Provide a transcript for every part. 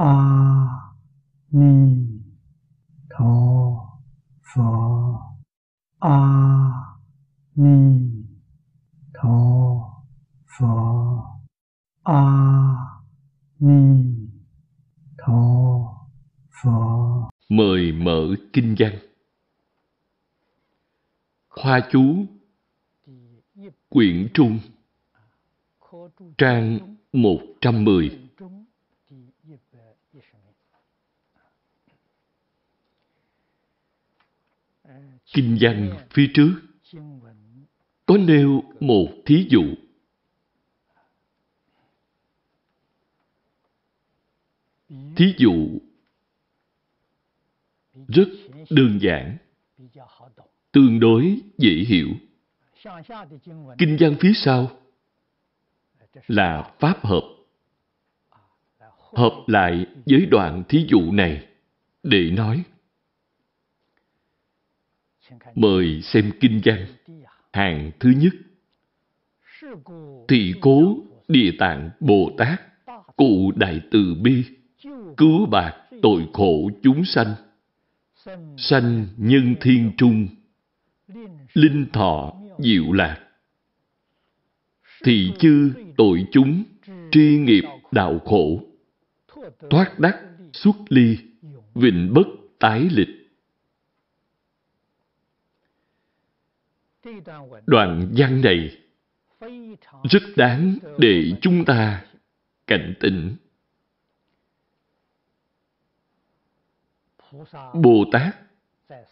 a ni tho phở a ni tho phở a ni tho phở Mời mở kinh văn. Khoa chú, quyển trung, trang 110. Kinh văn phía trước có nêu một thí dụ. Thí dụ rất đơn giản, tương đối dễ hiểu. Kinh văn phía sau là pháp hợp. Hợp lại với đoạn thí dụ này để nói. Mời xem kinh văn hàng thứ nhất. Thị cố Địa Tạng Bồ Tát, cụ Đại Từ Bi, cứu bạc tội khổ chúng sanh, sanh nhân thiên trung, linh thọ diệu lạc. Thị chư tội chúng, tri nghiệp đạo khổ, thoát đắc xuất ly, vịnh bất tái lịch. Đoạn văn này rất đáng để chúng ta cảnh tỉnh. Bồ Tát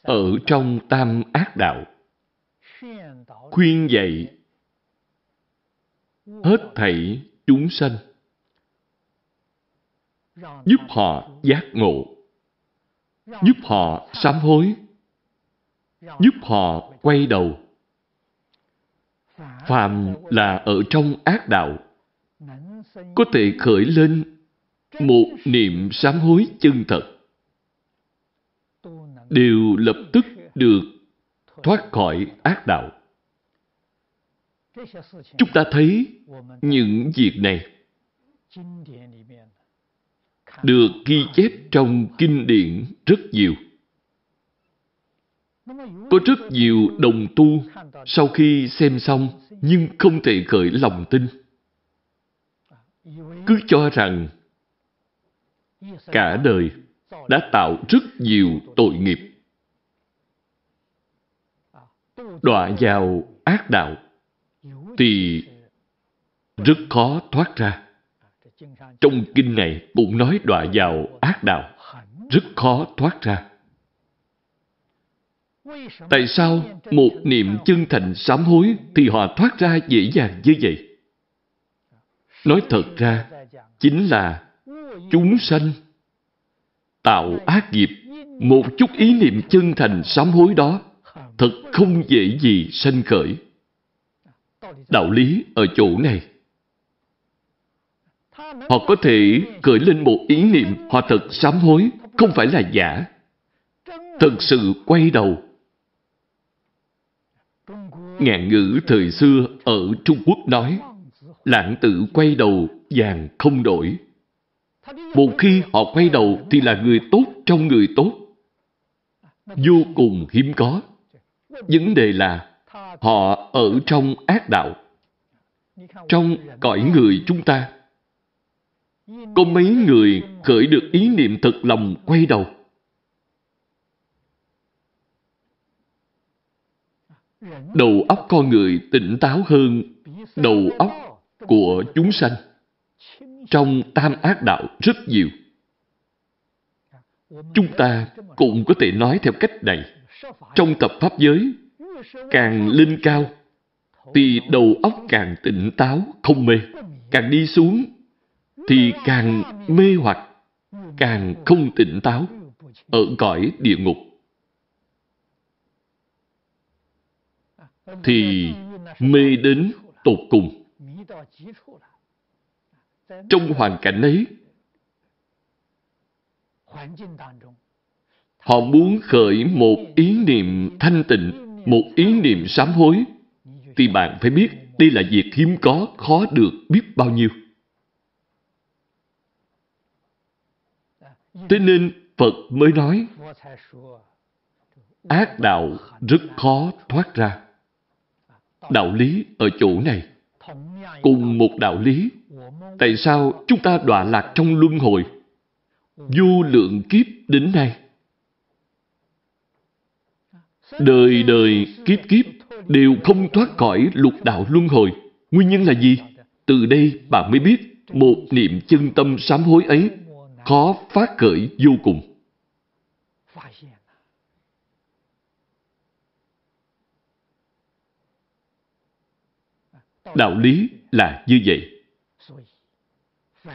ở trong tam ác đạo khuyên dạy hết thảy chúng sanh, giúp họ giác ngộ, giúp họ sám hối, giúp họ quay đầu phàm là ở trong ác đạo có thể khởi lên một niệm sám hối chân thật đều lập tức được thoát khỏi ác đạo. Chúng ta thấy những việc này được ghi chép trong kinh điển rất nhiều. Có rất nhiều đồng tu sau khi xem xong nhưng không thể khởi lòng tin. Cứ cho rằng cả đời đã tạo rất nhiều tội nghiệp. Đọa vào ác đạo thì rất khó thoát ra. Trong kinh này cũng nói đọa vào ác đạo, rất khó thoát ra. Tại sao một niệm chân thành sám hối thì họ thoát ra dễ dàng như vậy? Nói thật ra, chính là chúng sanh tạo ác nghiệp, một chút ý niệm chân thành sám hối đó thật không dễ gì sanh khởi. Đạo lý ở chỗ này. Họ có thể khởi lên một ý niệm họ thật sám hối, không phải là giả. Thật sự quay đầu. Ngạn ngữ thời xưa ở Trung Quốc nói, lãng tử quay đầu vàng không đổi. Một khi họ quay đầu thì là người tốt trong người tốt. Vô cùng hiếm có. Vấn đề là họ ở trong ác đạo. Trong cõi người chúng ta, có mấy người khởi được ý niệm thật lòng quay đầu. Đầu óc con người tỉnh táo hơn đầu óc của chúng sanh. Trong tam ác đạo rất nhiều. Chúng ta cũng có thể nói theo cách này. Trong tập pháp giới, càng lên cao, thì đầu óc càng tỉnh táo, không mê. Càng đi xuống, thì càng mê hoặc, càng không tỉnh táo, ở cõi địa ngục. Thì mê đến tột cùng. Trong hoàn cảnh ấy, Họ muốn khởi một ý niệm thanh tịnh, một ý niệm sám hối, thì bạn phải biết đây là việc hiếm có, khó được biết bao nhiêu. Thế nên Phật mới nói ác đạo rất khó thoát ra. Đạo lý ở chỗ này, cùng một đạo lý, tại sao chúng ta đọa lạc trong luân hồi, vô lượng kiếp đến nay? Đời đời kiếp kiếp đều không thoát khỏi lục đạo luân hồi. Nguyên nhân là gì? Từ đây bạn mới biết một niệm chân tâm sám hối ấy khó phát khởi vô cùng. Đạo lý là như vậy.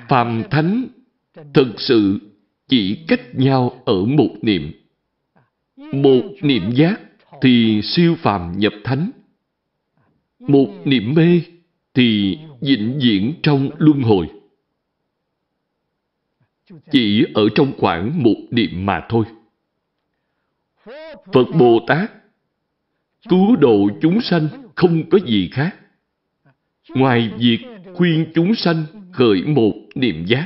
Phàm thánh thực sự chỉ cách nhau ở một niệm. Một niệm giác thì siêu phàm nhập thánh. Một niệm mê thì vĩnh viễn trong luân hồi. Chỉ ở trong khoảng một niệm mà thôi. Phật Bồ Tát, cứu độ chúng sanh không có gì khác. Ngoài việc khuyên chúng sanh khởi một niệm giác.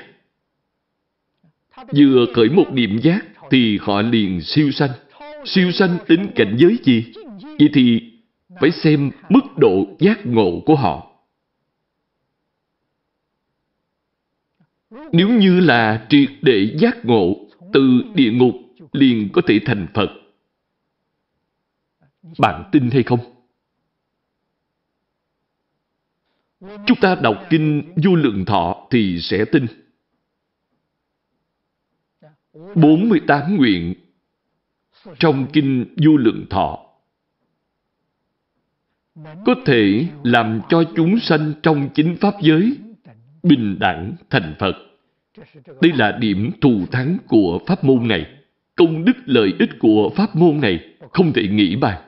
Vừa khởi một niệm giác thì họ liền siêu sanh. Siêu sanh tính cảnh giới gì? Vậy thì phải xem mức độ giác ngộ của họ. Nếu như là triệt để giác ngộ từ địa ngục, liền có thể thành Phật. Bạn tin hay không? Chúng ta đọc kinh vô lượng thọ thì sẽ tin. 48 nguyện trong kinh vô lượng thọ có thể làm cho chúng sanh trong chính pháp giới bình đẳng thành Phật. Đây là điểm thù thắng của pháp môn này. Công đức lợi ích của pháp môn này không thể nghĩ bàn.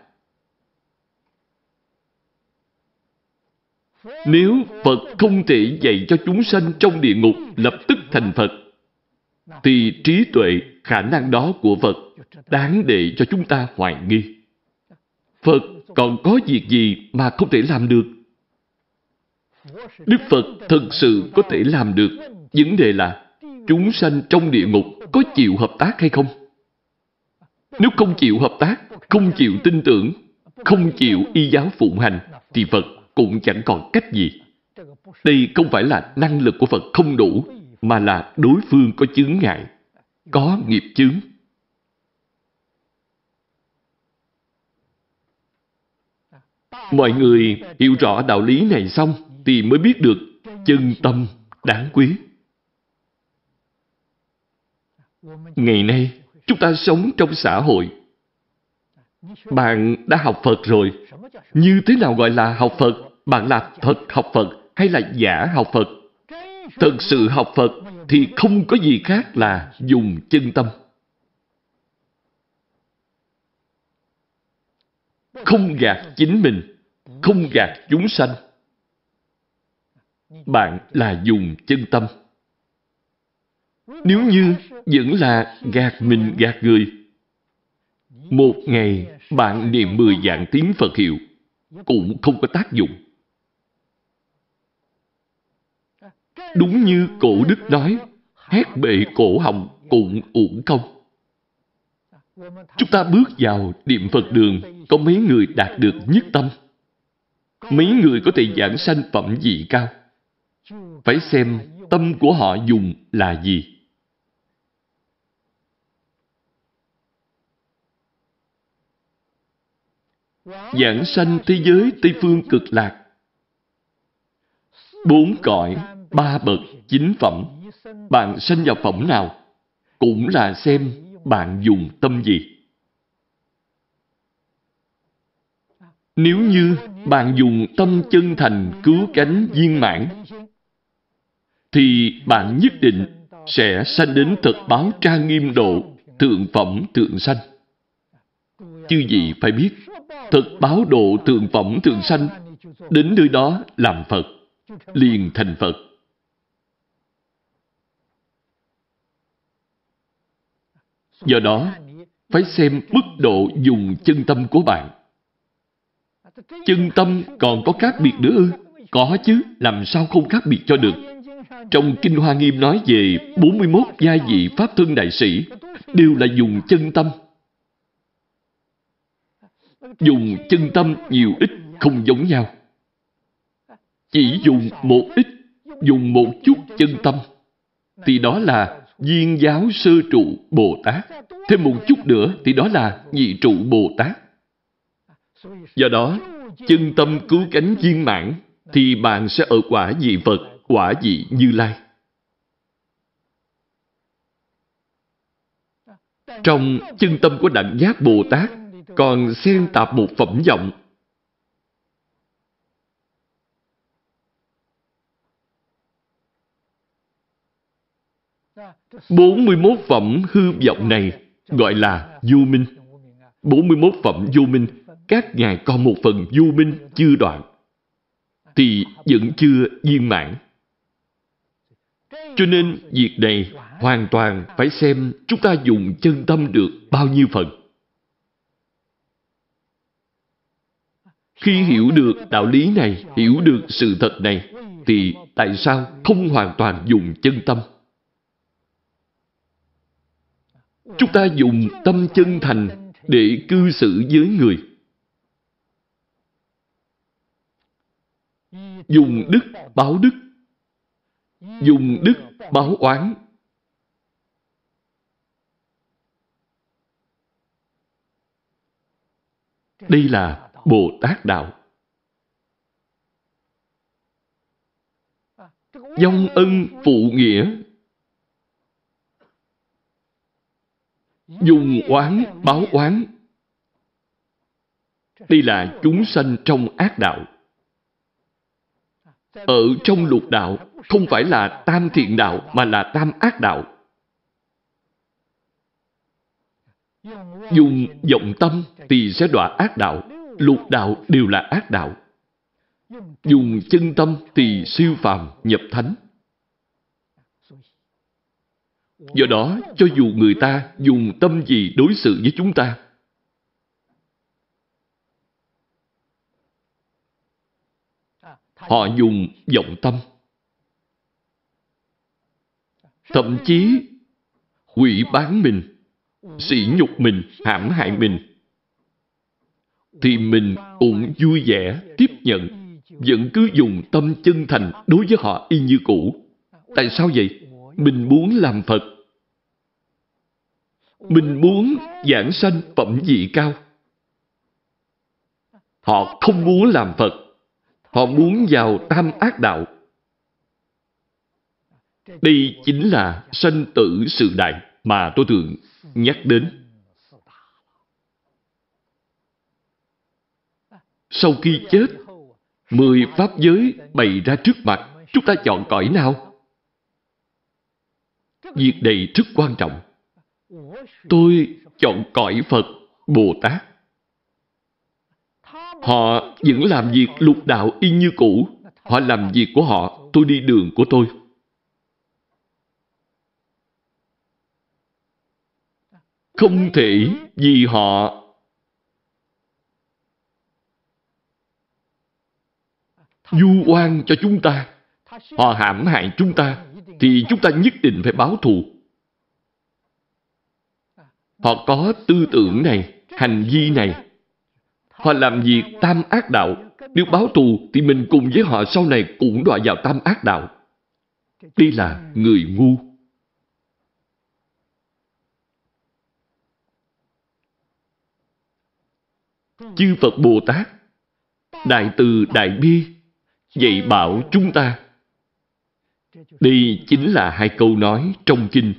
Nếu Phật không thể dạy cho chúng sanh trong địa ngục lập tức thành Phật, thì trí tuệ, khả năng đó của Phật đáng để cho chúng ta hoài nghi. Phật còn có việc gì mà không thể làm được? Đức Phật thực sự có thể làm được. Vấn đề là chúng sanh trong địa ngục có chịu hợp tác hay không? Nếu không chịu hợp tác, không chịu tin tưởng, không chịu y giáo phụng hành, thì Phật cũng chẳng còn cách gì. Đây không phải là năng lực của Phật không đủ, mà là đối phương có chứng ngại, có nghiệp chứng. Mọi người hiểu rõ đạo lý này xong thì mới biết được chân tâm đáng quý. Ngày nay, chúng ta sống trong xã hội. Bạn đã học Phật rồi. Như thế nào gọi là học Phật? Bạn là thật học Phật hay là giả học Phật? Thật sự học Phật thì không có gì khác là dùng chân tâm. Không gạt chính mình, không gạt chúng sanh. Bạn là dùng chân tâm. Nếu như vẫn là gạt mình gạt người, một ngày bạn niệm mười dạng tiếng Phật hiệu cũng không có tác dụng. Đúng như cổ đức nói, hét bệ cổ họng cũng uổng công. Chúng ta bước vào niệm Phật đường, có mấy người đạt được nhất tâm. Mấy người có thể giảng sanh phẩm vị cao. Phải xem tâm của họ dùng là gì. Giảng sanh thế giới Tây Phương cực lạc. Bốn cõi, ba bậc, chính phẩm. Bạn sanh vào phẩm nào? Cũng là xem bạn dùng tâm gì. Nếu như bạn dùng tâm chân thành cứu cánh viên mãn, thì bạn nhất định sẽ sanh đến thật báo trang nghiêm độ, thượng phẩm thượng sanh. Chư gì phải biết, thật báo độ thượng phẩm thượng sanh, đến nơi đó làm Phật, liền thành Phật. Do đó, phải xem mức độ dùng chân tâm của bạn. Chân tâm còn có khác biệt nữa ư? Có chứ, làm sao không khác biệt cho được? Trong Kinh Hoa Nghiêm nói về 41 gia vị Pháp Thân Đại Sĩ đều là dùng chân tâm. Dùng chân tâm nhiều ít không giống nhau. Chỉ dùng một ít, dùng một chút chân tâm, thì đó là viên giáo sơ trụ Bồ Tát. Thêm một chút nữa thì đó là nhị trụ Bồ Tát. Do đó, chân tâm cứu cánh viên mãn thì bạn sẽ ở quả vị Phật, quả vị Như Lai. Trong chân tâm của Đẳng Giác Bồ Tát còn xen tạp một phẩm vọng. 41 phẩm hư vọng này gọi là vô minh. 41 phẩm vô minh, các ngài còn một phần vô minh chưa đoạn, thì vẫn chưa viên mãn. Cho nên việc này hoàn toàn phải xem chúng ta dùng chân tâm được bao nhiêu phần. Khi hiểu được đạo lý này, hiểu được sự thật này, thì tại sao không hoàn toàn dùng chân tâm? Chúng ta dùng tâm chân thành để cư xử với người. Dùng đức báo đức. Dùng đức báo oán. Đây là Bồ Tát Đạo. Dông ân phụ nghĩa dùng oán báo oán. Đây là chúng sanh trong ác đạo. Ở trong lục đạo, không phải là tam thiện đạo mà là tam ác đạo. Dùng vọng tâm thì sẽ đọa ác đạo. Lục đạo đều là ác đạo. Dùng chân tâm thì siêu phàm nhập thánh. Do đó, cho dù người ta dùng tâm gì đối xử với chúng ta, họ dùng vọng tâm. Thậm chí hủy bán mình, sỉ nhục mình, hãm hại mình, thì mình cũng vui vẻ tiếp nhận, vẫn cứ dùng tâm chân thành đối với họ y như cũ. Tại sao vậy? Mình muốn làm Phật. Mình muốn giảng sanh phẩm vị cao. Họ không muốn làm Phật. Họ muốn vào tam ác đạo. Đây chính là sanh tử sự đại mà tôi thường nhắc đến. Sau khi chết, mười pháp giới bày ra trước mặt, chúng ta chọn cõi nào? Việc này rất quan trọng. Tôi chọn cõi Phật, Bồ Tát. Họ vẫn làm việc lục đạo y như cũ. Họ làm việc của họ, tôi đi đường của tôi. Không thể vì họ du oan cho chúng ta. Họ hãm hại chúng ta thì chúng ta nhất định phải báo thù. Họ có tư tưởng này, hành vi này. Họ làm việc tam ác đạo. Nếu báo thù thì mình cùng với họ sau này cũng đọa vào tam ác đạo. Đây là người ngu. Chư Phật Bồ Tát, Đại Từ Đại Bi, dạy bảo chúng ta đây chính là hai câu nói trong kinh.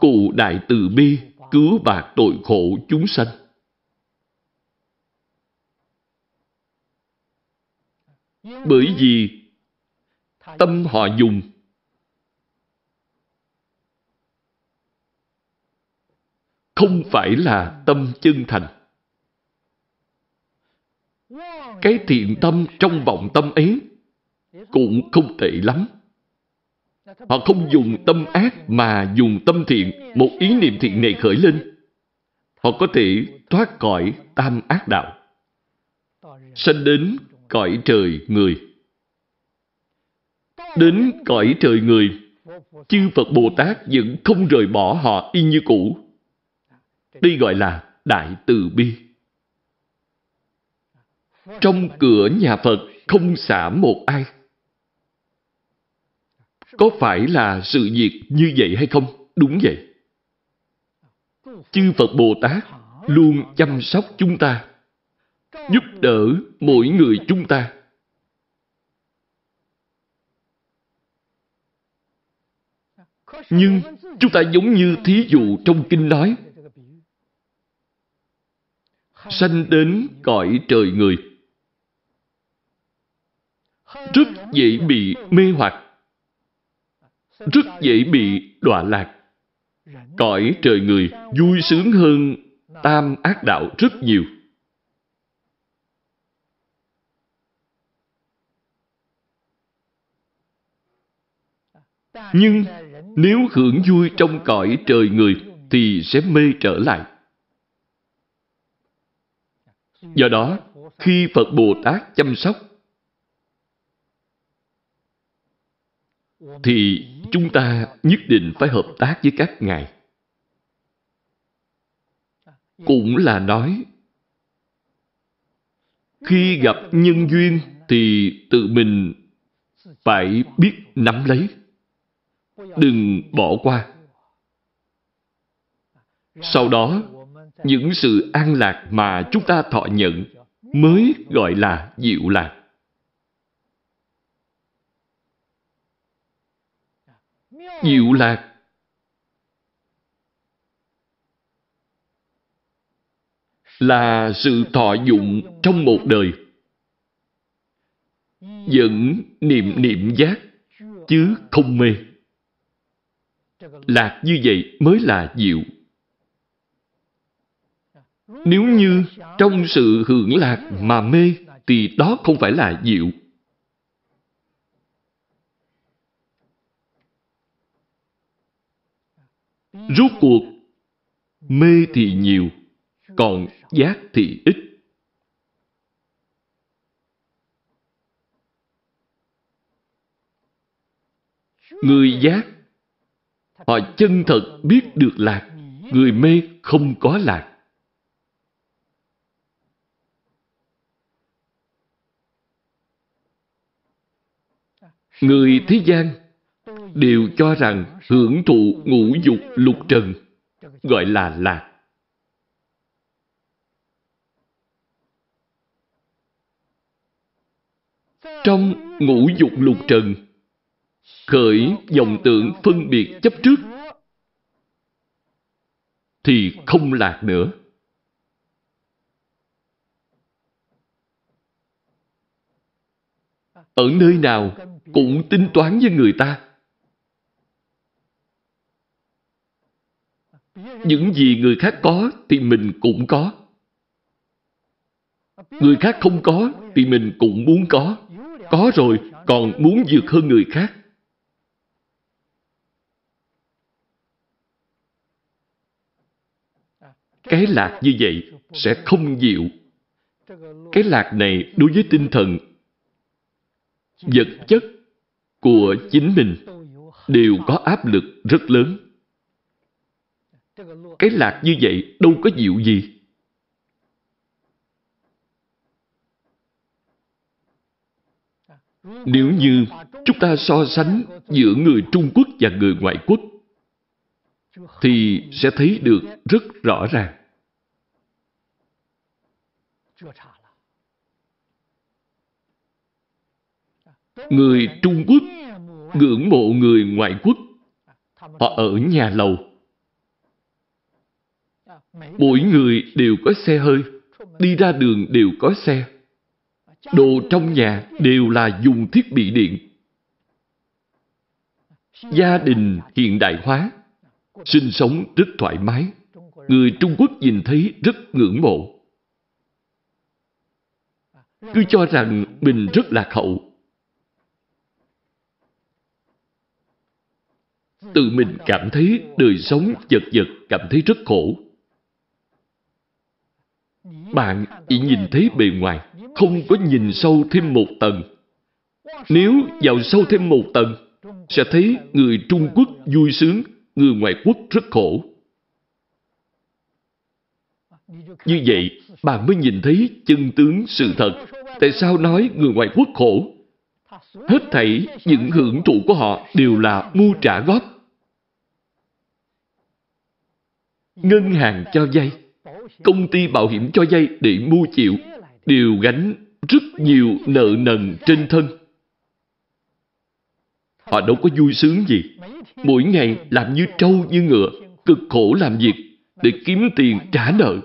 Cụ đại từ bi, cứu bạc tội khổ chúng sanh. Bởi vì tâm họ dùng, không phải là tâm chân thành. Cái thiện tâm trong vọng tâm ấy cũng không tệ lắm. Họ không dùng tâm ác mà dùng tâm thiện, một ý niệm thiện này khởi lên. Họ có thể thoát khỏi tam ác đạo, sanh đến cõi trời người. Đến cõi trời người, chư Phật Bồ Tát vẫn không rời bỏ họ y như cũ. Đây gọi là Đại Từ Bi. Trong cửa nhà Phật không xả một ai. Có phải là sự việc như vậy hay không? Đúng vậy. Chư Phật Bồ Tát luôn chăm sóc chúng ta, giúp đỡ mỗi người chúng ta. Nhưng chúng ta giống như thí dụ trong kinh nói, sanh đến cõi trời người. Rất dễ bị mê hoặc, rất dễ bị đọa lạc. Cõi trời người vui sướng hơn tam ác đạo rất nhiều. Nhưng nếu hưởng vui trong cõi trời người thì sẽ mê trở lại. Do đó, khi Phật Bồ Tát chăm sóc thì chúng ta nhất định phải hợp tác với các ngài. Cũng là nói khi gặp nhân duyên thì tự mình phải biết nắm lấy. Đừng bỏ qua. Sau đó, những sự an lạc mà chúng ta thọ nhận mới gọi là diệu lạc. Diệu lạc là sự thọ dụng trong một đời. Vẫn niệm niệm giác, chứ không mê. Lạc như vậy mới là diệu. Nếu như trong sự hưởng lạc mà mê, thì đó không phải là diệu. Rốt cuộc, mê thì nhiều, còn giác thì ít. Người giác, họ chân thật biết được lạc, người mê không có lạc. Người thế gian đều cho rằng hưởng thụ ngũ dục lục trần gọi là lạc. Trong ngũ dục lục trần, khởi dòng tượng phân biệt chấp trước, thì không lạc nữa. Ở nơi nào cũng tính toán với người ta. Những gì người khác có thì mình cũng có. Người khác không có thì mình cũng muốn có. Có rồi còn muốn vượt hơn người khác. Cái lạc như vậy sẽ không diệu. Cái lạc này đối với tinh thần, vật chất của chính mình đều có áp lực rất lớn. Cái lạc như vậy đâu có dịu gì. Nếu như chúng ta so sánh giữa người Trung Quốc và người ngoại quốc, thì sẽ thấy được rất rõ ràng. Người Trung Quốc ngưỡng mộ người ngoại quốc. Họ ở nhà lầu. Mỗi người đều có xe hơi, đi ra đường đều có xe. Đồ trong nhà đều là dùng thiết bị điện. Gia đình hiện đại hóa, sinh sống rất thoải mái. Người Trung Quốc nhìn thấy rất ngưỡng mộ. Cứ cho rằng mình rất lạc hậu. Tự mình cảm thấy đời sống chật vật, cảm thấy rất khổ. Bạn chỉ nhìn thấy bề ngoài, không có nhìn sâu thêm một tầng. Nếu vào sâu thêm một tầng, sẽ thấy người Trung Quốc vui sướng, người ngoại quốc rất khổ. Như vậy, bạn mới nhìn thấy chân tướng sự thật. Tại sao nói người ngoại quốc khổ? Hết thảy những hưởng thụ của họ đều là mua trả góp. Ngân hàng cho vay, công ty bảo hiểm cho vay để mua chịu, đều gánh rất nhiều nợ nần trên thân. Họ đâu có vui sướng gì. Mỗi ngày làm như trâu như ngựa, cực khổ làm việc để kiếm tiền trả nợ.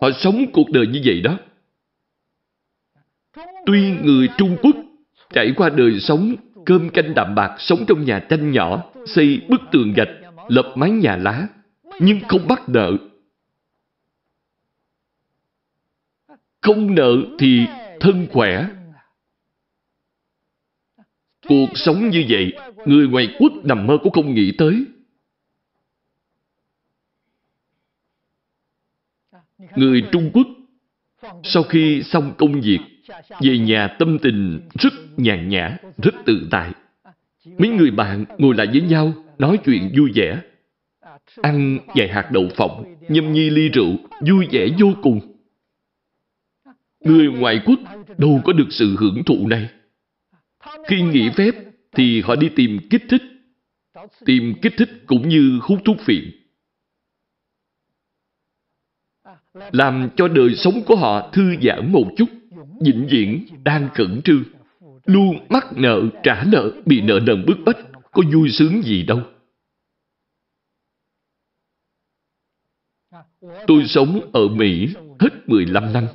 Họ sống cuộc đời như vậy đó. Tuy người Trung Quốc trải qua đời sống cơm canh đạm bạc sống trong nhà tranh nhỏ, xây bức tường gạch, lập mái nhà lá, nhưng không bắt nợ. Không nợ thì thân khỏe. Cuộc sống như vậy, người ngoài quốc nằm mơ cũng không nghĩ tới. Người Trung Quốc sau khi xong công việc về nhà tâm tình rất nhàn nhã, rất tự tại. Mấy người bạn ngồi lại với nhau, nói chuyện vui vẻ. Ăn vài hạt đậu phộng, nhâm nhi ly rượu, vui vẻ vô cùng. Người ngoại quốc đâu có được sự hưởng thụ này. Khi nghỉ phép thì họ đi tìm kích thích. Tìm kích thích cũng như hút thuốc phiện. Làm cho đời sống của họ thư giãn một chút vĩnh viễn đang khẩn trương, luôn mắc nợ trả nợ, bị nợ nần bức bách, có vui sướng gì đâu. Tôi sống ở Mỹ hết 15 năm.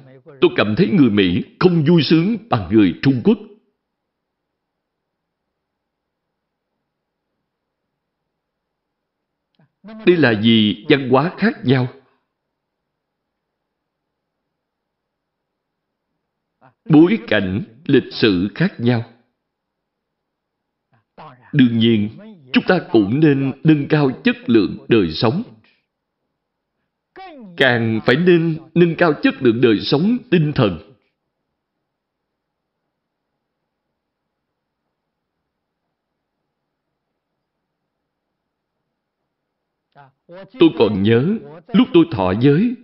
Tôi cảm thấy người Mỹ không vui sướng bằng người Trung Quốc. Đây là vì văn hóa khác nhau. bối cảnh, lịch sử khác nhau. Đương nhiên, chúng ta cũng nên nâng cao chất lượng đời sống. Càng phải nên, nâng cao chất lượng đời sống tinh thần. Tôi còn nhớ lúc tôi thọ giới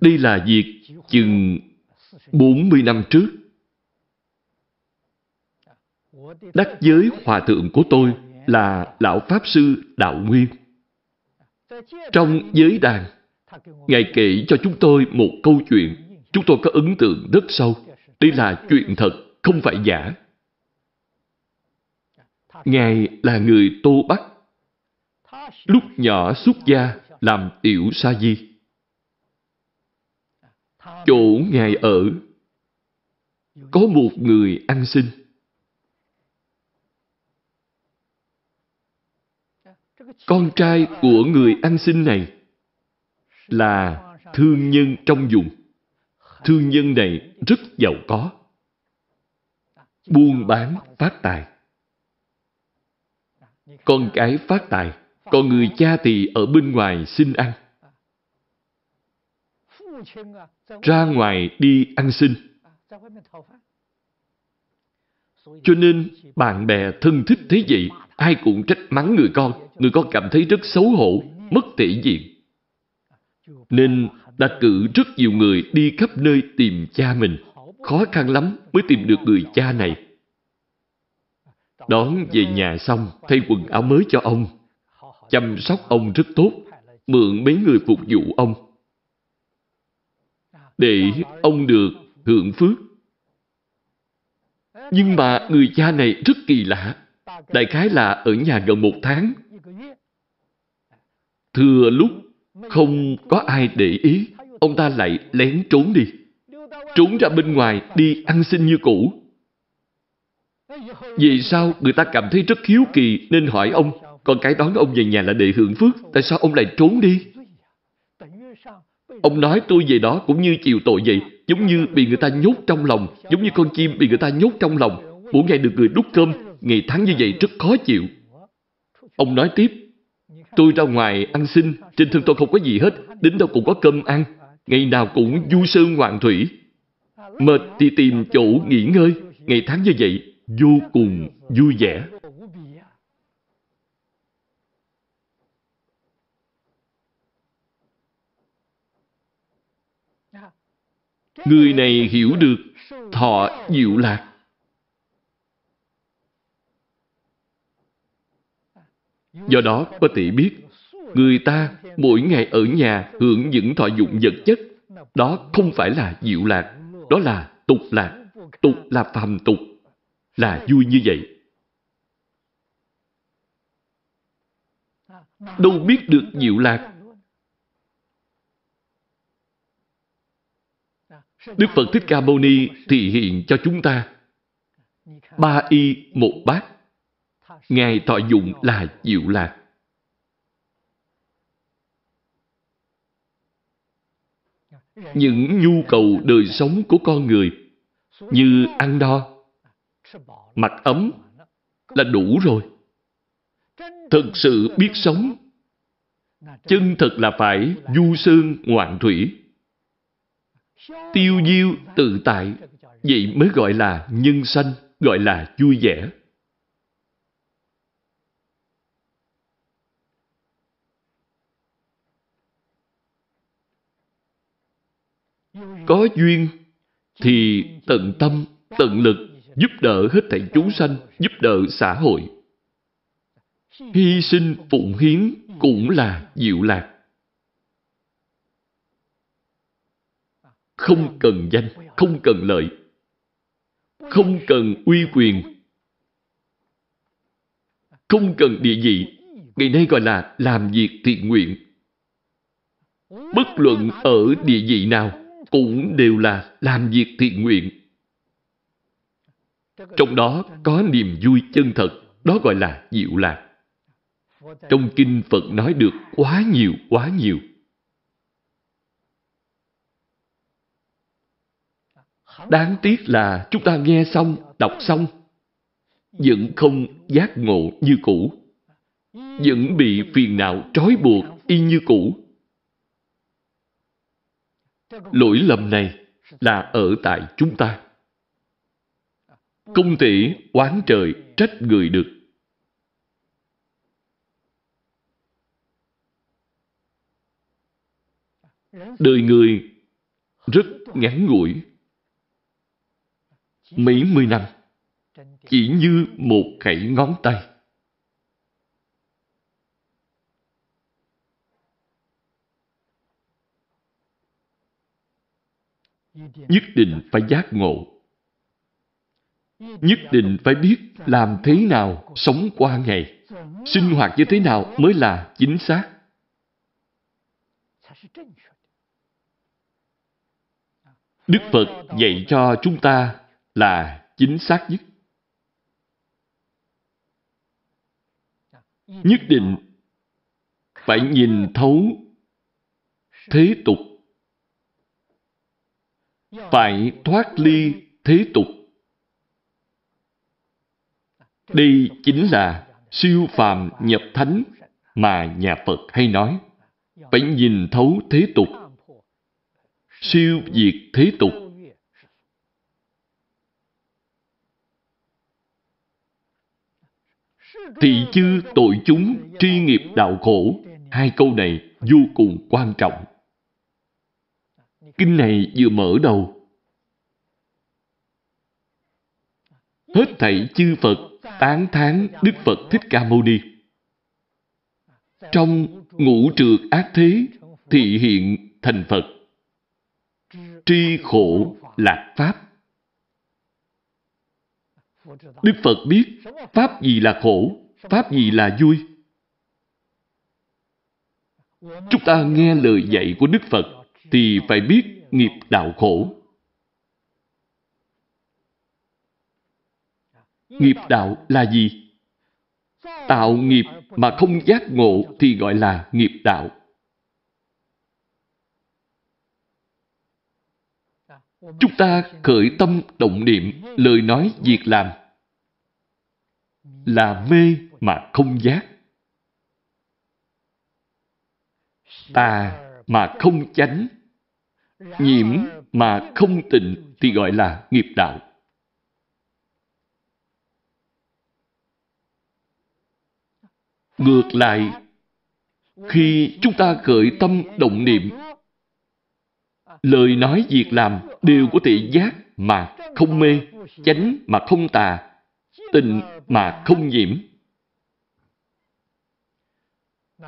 Đây là việc chừng 40 năm trước. Đắc giới hòa thượng của tôi là Lão Pháp Sư Đạo Nguyên. Trong giới đàn, Ngài kể cho chúng tôi một câu chuyện. Chúng tôi có ấn tượng rất sâu. Đây là chuyện thật, không phải giả. Ngài là người Tô Bắc. Lúc nhỏ xuất gia làm tiểu sa di chỗ Ngài ở có một người ăn xin. Con trai của người ăn xin này là thương nhân trong vùng. Thương nhân này rất giàu có. Buôn bán phát tài. Con cái phát tài, còn người cha thì ở bên ngoài xin ăn ra ngoài đi ăn xin. Cho nên bạn bè thân thích thế vậy, ai cũng trách mắng người con. Người con cảm thấy rất xấu hổ, mất thể diện. Nên đã cử rất nhiều người đi khắp nơi tìm cha mình. Khó khăn lắm mới tìm được người cha này. Đón về nhà xong, thay quần áo mới cho ông. Chăm sóc ông rất tốt, mượn mấy người phục vụ ông để ông được hưởng phước. Nhưng mà người cha này rất kỳ lạ. Đại khái là ở nhà gần một tháng. Thừa lúc không có ai để ý, ông ta lại lén trốn đi. Trốn ra bên ngoài đi ăn xin như cũ. Vì sao người ta cảm thấy rất hiếu kỳ nên hỏi ông con cái đón ông về nhà là để hưởng phước Tại sao ông lại trốn đi Ông nói tôi về đó cũng như chịu tội vậy, giống như bị người ta nhốt trong lòng, giống như con chim bị người ta nhốt trong lòng. Mỗi ngày được người đút cơm, ngày tháng như vậy rất khó chịu. Ông nói tiếp, Tôi ra ngoài ăn xin, trên thân tôi không có gì hết, đến đâu cũng có cơm ăn, ngày nào cũng du sơn hoàng thủy. Mệt thì tìm chỗ nghỉ ngơi, ngày tháng như vậy, vô cùng vui vẻ. Người này hiểu được thọ diệu lạc. Do đó có thể biết, người ta mỗi ngày ở nhà hưởng những thọ dụng vật chất, đó không phải là diệu lạc, đó là tục lạc. Tục là phàm tục, là vui như vậy. Đâu biết được diệu lạc Đức Phật Thích Ca Mâu Ni thị hiện cho chúng ta ba y một bát. Ngài thọ dụng là diệu lạc. Những nhu cầu đời sống của con người như ăn no, mặc ấm là đủ rồi. Thực sự biết sống, chân thật là phải du sơn ngoạn thủy tiêu diêu tự tại, vậy mới gọi là nhân sanh, gọi là vui vẻ. Có duyên thì tận tâm, tận lực giúp đỡ hết thảy chúng sanh, giúp đỡ xã hội. Hy sinh phụng hiến cũng là diệu lạc. Không cần danh, không cần lợi, không cần uy quyền, không cần địa vị. Ngày nay gọi là làm việc thiện nguyện. Bất luận ở địa vị nào cũng đều là làm việc thiện nguyện. Trong đó có niềm vui chân thật, đó gọi là diệu lạc. Trong kinh Phật nói được quá nhiều, quá nhiều. Đáng tiếc là chúng ta nghe xong, đọc xong, vẫn không giác ngộ như cũ. Vẫn bị phiền não trói buộc y như cũ. Lỗi lầm này là ở tại chúng ta. Không thể oán trời trách người được. Đời người rất ngắn ngủi mấy mươi năm, chỉ như một khẩy ngón tay. Nhất định phải giác ngộ. Nhất định phải biết làm thế nào sống qua ngày, sinh hoạt như thế nào mới là chính xác. Đức Phật dạy cho chúng ta là chính xác nhất. Nhất định phải nhìn thấu thế tục. Phải thoát ly thế tục. Đây chính là siêu phàm nhập thánh mà nhà Phật hay nói. Phải nhìn thấu thế tục. Siêu diệt thế tục Thị chư tội chúng tri nghiệp đạo khổ. Hai câu này vô cùng quan trọng. Kinh này vừa mở đầu. Hết thảy chư Phật tán thán Đức Phật Thích Ca Mâu Ni. Trong ngũ trượt ác thế thị hiện thành Phật. Tri khổ lạc Pháp. Đức Phật biết Pháp gì là khổ, Pháp gì là vui. Chúng ta nghe lời dạy của Đức Phật thì phải biết nghiệp đạo khổ. Nghiệp đạo là gì? Tạo nghiệp mà không giác ngộ thì gọi là nghiệp đạo. Chúng ta khởi tâm động niệm, lời nói, việc làm là mê mà không giác. tà mà không chánh, nhiễm mà không tịnh thì gọi là nghiệp đạo. Ngược lại, khi chúng ta khởi tâm động niệm, lời nói việc làm đều có thể giác mà không mê, chánh mà không tà, tình mà không nhiễm.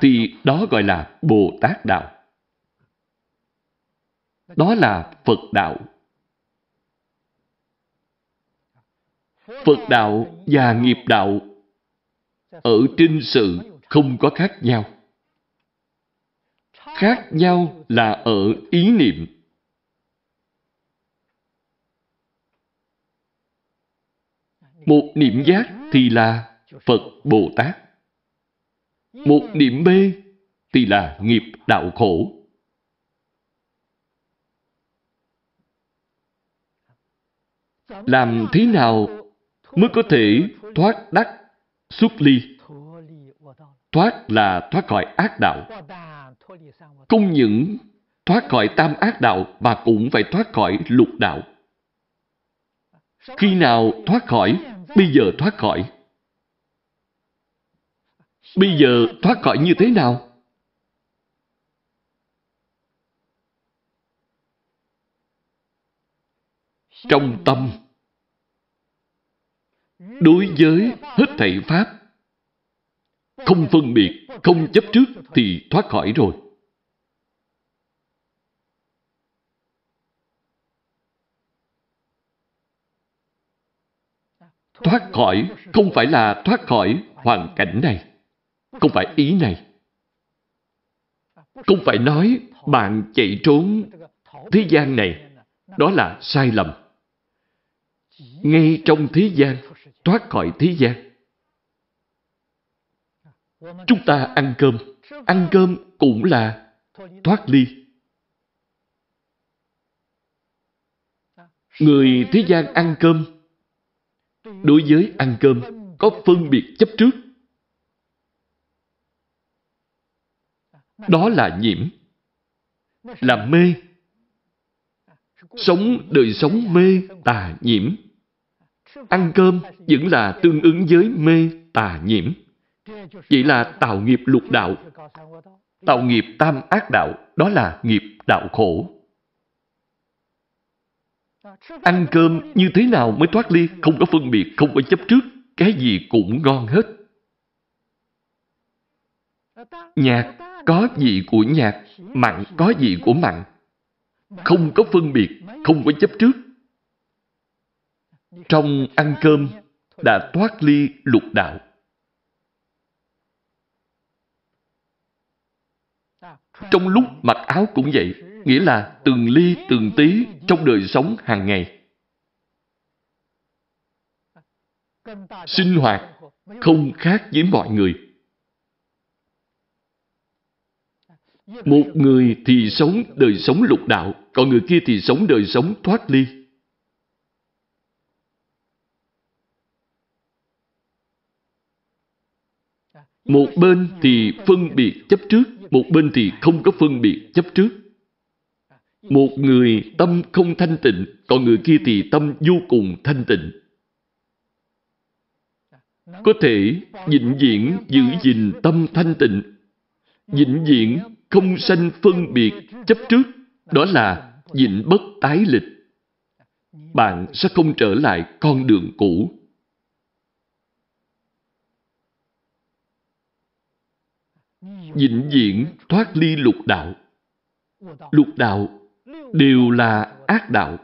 Thì đó gọi là Bồ Tát Đạo. Đó là Phật Đạo. Phật Đạo và nghiệp đạo ở trên sự không có khác nhau. Khác nhau là ở ý niệm. Một niệm giác thì là Phật Bồ Tát. Một niệm B thì là nghiệp đạo khổ. Làm thế nào mới có thể thoát đắc, xuất ly? Thoát là thoát khỏi ác đạo. Không những thoát khỏi tam ác đạo mà cũng phải thoát khỏi lục đạo. Khi nào thoát khỏi? Bây giờ thoát khỏi. Bây giờ thoát khỏi như thế nào? Trong tâm đối với hết thảy Pháp không phân biệt, không chấp trước thì thoát khỏi rồi. Thoát khỏi không phải là thoát khỏi hoàn cảnh này. Không phải ý này. Không phải nói bạn chạy trốn thế gian này. Đó là sai lầm. Ngay trong thế gian, thoát khỏi thế gian. Chúng ta ăn cơm. Ăn cơm cũng là thoát ly. Người thế gian ăn cơm đối với ăn cơm có phân biệt chấp trước. Đó là nhiễm, là mê. Sống đời sống mê tà nhiễm. Ăn cơm vẫn là tương ứng với mê tà nhiễm. Chỉ là tạo nghiệp lục đạo. Tạo nghiệp tam ác đạo, đó là nghiệp đạo khổ. Ăn cơm như thế nào mới thoát ly, không có phân biệt, không có chấp trước, cái gì cũng ngon hết. Nhạc có vị của nhạc, mặn có vị của mặn. Không có phân biệt, không có chấp trước. Trong ăn cơm đã thoát ly lục đạo. Trong lúc mặc áo cũng vậy, nghĩa là từng ly từng tí trong đời sống hàng ngày. Sinh hoạt không khác với mọi người. Một người thì sống đời sống lục đạo, còn người kia thì sống đời sống thoát ly. Một bên thì phân biệt chấp trước, một bên thì không có phân biệt chấp trước. Một người tâm không thanh tịnh, còn người kia thì tâm vô cùng thanh tịnh. Có thể vĩnh viễn giữ gìn tâm thanh tịnh, vĩnh viễn không sanh phân biệt chấp trước, đó là vĩnh bất tái lịch. Bạn sẽ không trở lại con đường cũ. Vĩnh viễn thoát ly lục đạo. Lục đạo đều là ác đạo.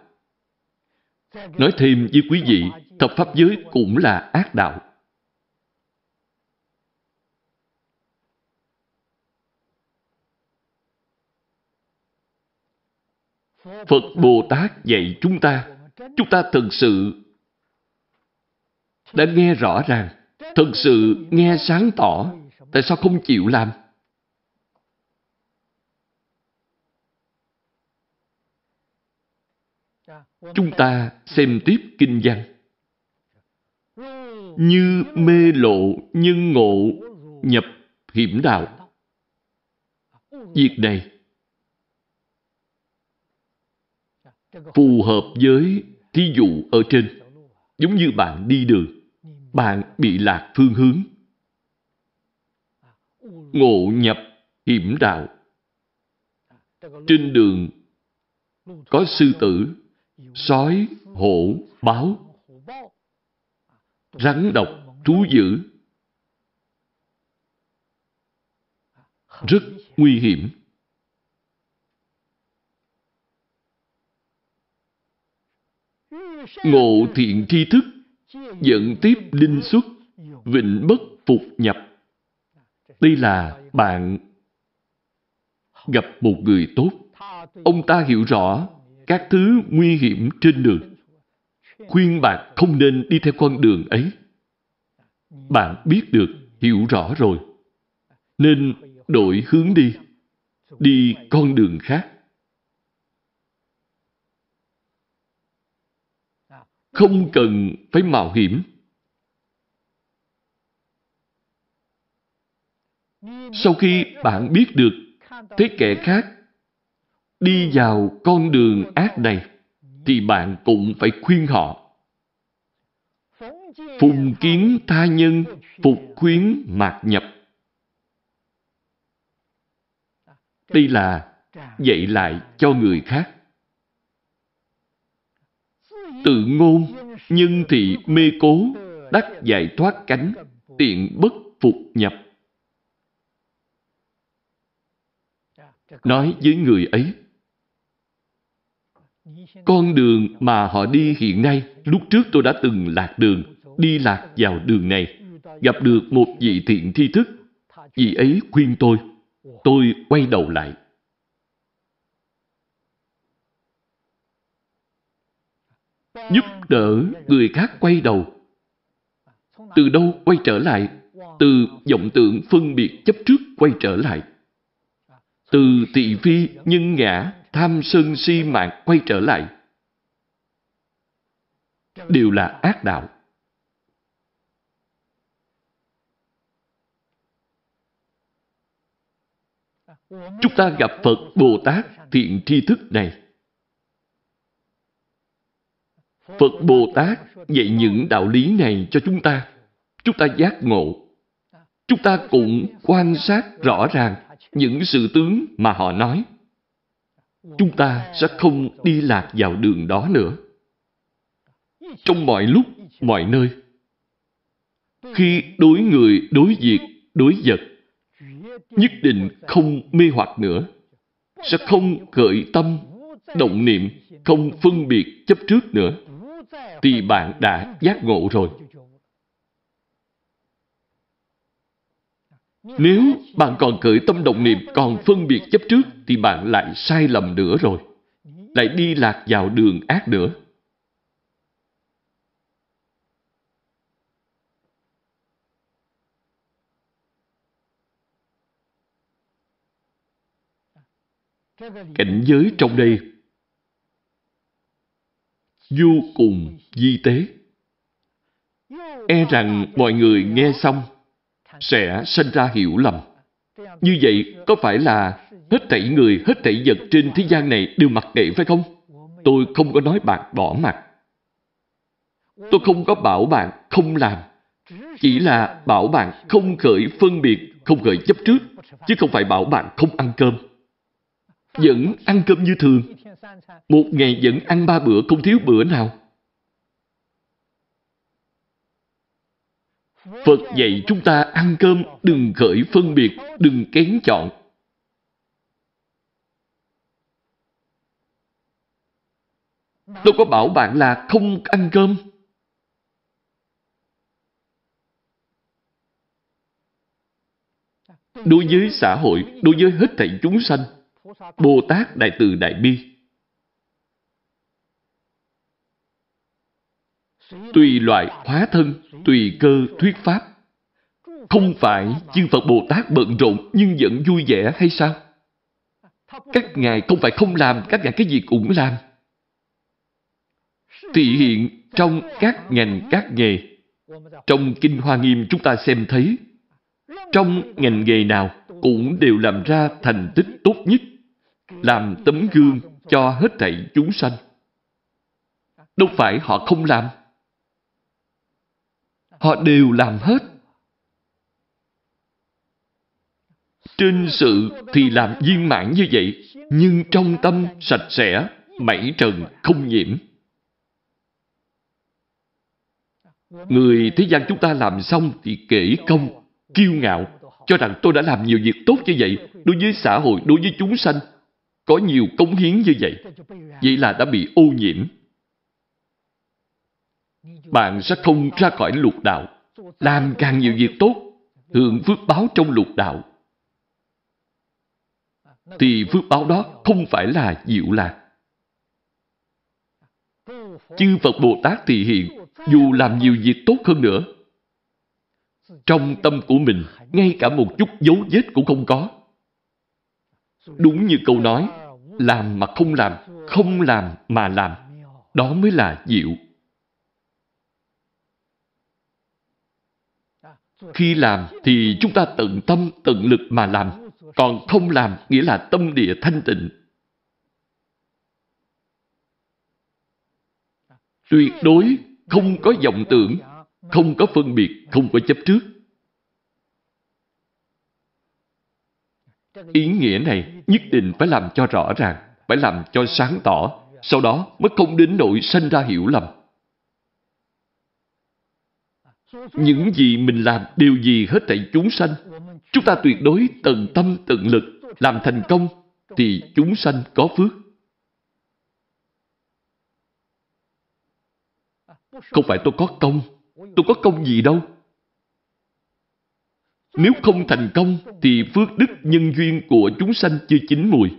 Nói thêm với quý vị, thập pháp giới cũng là ác đạo. Phật Bồ Tát dạy chúng ta, chúng ta thật sự đã nghe rõ ràng, thật sự nghe sáng tỏ, tại sao không chịu làm? Chúng ta xem tiếp kinh văn. Như mê lộ nhân ngộ nhập hiểm đạo. việc này phù hợp với thí dụ ở trên. Giống như bạn đi đường, bạn bị lạc phương hướng. Ngộ nhập hiểm đạo. Trên đường có sư tử, sói, hổ, báo, rắn độc, thú dữ. Rất nguy hiểm. Ngộ thiện tri thức, dẫn tiếp linh xuất, vịnh bất phục nhập. Đây là bạn gặp một người tốt. Ông ta hiểu rõ các thứ nguy hiểm trên đường. Khuyên bạn không nên đi theo con đường ấy. Bạn biết được, hiểu rõ rồi. Nên đổi hướng đi. Đi con đường khác. Không cần phải mạo hiểm. Sau khi bạn biết được thấy kẻ khác đi vào con đường ác này, thì bạn cũng phải khuyên họ. Phùng kiến tha nhân, phục khuyến mạc nhập. Đây là dạy lại cho người khác. Tự ngôn, nhân thị mê cố, đắc giải thoát cánh, tiện bất phục nhập. Nói với người ấy, con đường mà họ đi hiện nay, lúc trước tôi đã từng lạc đường, đi lạc vào đường này, gặp được một vị thiện tri thức. Vị ấy khuyên tôi, tôi quay đầu lại. Giúp đỡ người khác quay đầu. Từ đâu quay trở lại? Từ vọng tượng phân biệt chấp trước quay trở lại. Từ tỵ vi nhân ngã, tham sân si mạng quay trở lại. Đều là ác đạo. Chúng ta gặp Phật Bồ Tát thiện tri thức này. Phật Bồ Tát dạy những đạo lý này cho chúng ta. Chúng ta giác ngộ. Chúng ta cũng quan sát rõ ràng những sự tướng mà họ nói chúng ta sẽ không đi lạc vào đường đó nữa. Trong mọi lúc, mọi nơi, khi đối người, đối việc, đối vật, nhất định không mê hoặc nữa, sẽ không khởi tâm, động niệm, không phân biệt chấp trước nữa, thì bạn đã giác ngộ rồi. Nếu bạn còn khởi tâm động niệm, còn phân biệt chấp trước, thì bạn lại sai lầm nữa rồi. Lại đi lạc vào đường ác nữa. Cảnh giới trong đây vô cùng di tế. E rằng mọi người nghe xong sẽ sinh ra hiểu lầm. Như vậy có phải là hết thảy người, hết thảy vật trên thế gian này đều mặc kệ phải không? Tôi không có nói bạn bỏ mặt. Tôi không có bảo bạn không làm. Chỉ là bảo bạn không khởi phân biệt, không khởi chấp trước, chứ không phải bảo bạn không ăn cơm. Vẫn ăn cơm như thường. Một ngày vẫn ăn ba bữa, không thiếu bữa nào. Phật dạy chúng ta ăn cơm đừng khởi phân biệt, đừng kén chọn. Tôi có bảo bạn là không ăn cơm. Đối với xã hội, đối với hết thảy chúng sanh, Bồ Tát Đại Từ Đại Bi tùy loại hóa thân, tùy cơ thuyết pháp. Không phải chư Phật Bồ Tát bận rộn nhưng vẫn vui vẻ hay sao? Các ngài không phải không làm, các ngài cái gì cũng làm. Thị hiện trong các ngành các nghề. Trong Kinh Hoa Nghiêm chúng ta xem thấy, trong ngành nghề nào cũng đều làm ra thành tích tốt nhất, làm tấm gương cho hết thảy chúng sanh. Đâu phải họ không làm. Họ đều làm hết. Trên sự thì làm viên mãn như vậy, nhưng trong tâm sạch sẽ, mảy trần không nhiễm. Người thế gian chúng ta làm xong thì kể công, kiêu ngạo, cho rằng tôi đã làm nhiều việc tốt như vậy, đối với xã hội, đối với chúng sanh, có nhiều cống hiến như vậy. Vậy là đã bị ô nhiễm. Bạn sẽ không ra khỏi lục đạo, làm càng nhiều việc tốt, hưởng phước báo trong lục đạo. Thì phước báo đó không phải là diệu lạc. Chư Phật Bồ Tát thì hiện, dù làm nhiều việc tốt hơn nữa, trong tâm của mình, ngay cả một chút dấu vết cũng không có. Đúng như câu nói, làm mà không làm, không làm mà làm. Đó mới là diệu. Khi làm thì chúng ta tận tâm, tận lực mà làm. Còn không làm nghĩa là tâm địa thanh tịnh. Tuyệt đối không có vọng tưởng, không có phân biệt, không có chấp trước. Ý nghĩa này nhất định phải làm cho rõ ràng, phải làm cho sáng tỏ, sau đó mới không đến nỗi sanh ra hiểu lầm. Những gì mình làm đều gì hết thảy chúng sanh. Chúng ta tuyệt đối tận tâm tận lực, làm thành công, thì chúng sanh có phước. Không phải tôi có công, tôi có công gì đâu. Nếu không thành công, thì phước đức nhân duyên của chúng sanh chưa chín mùi.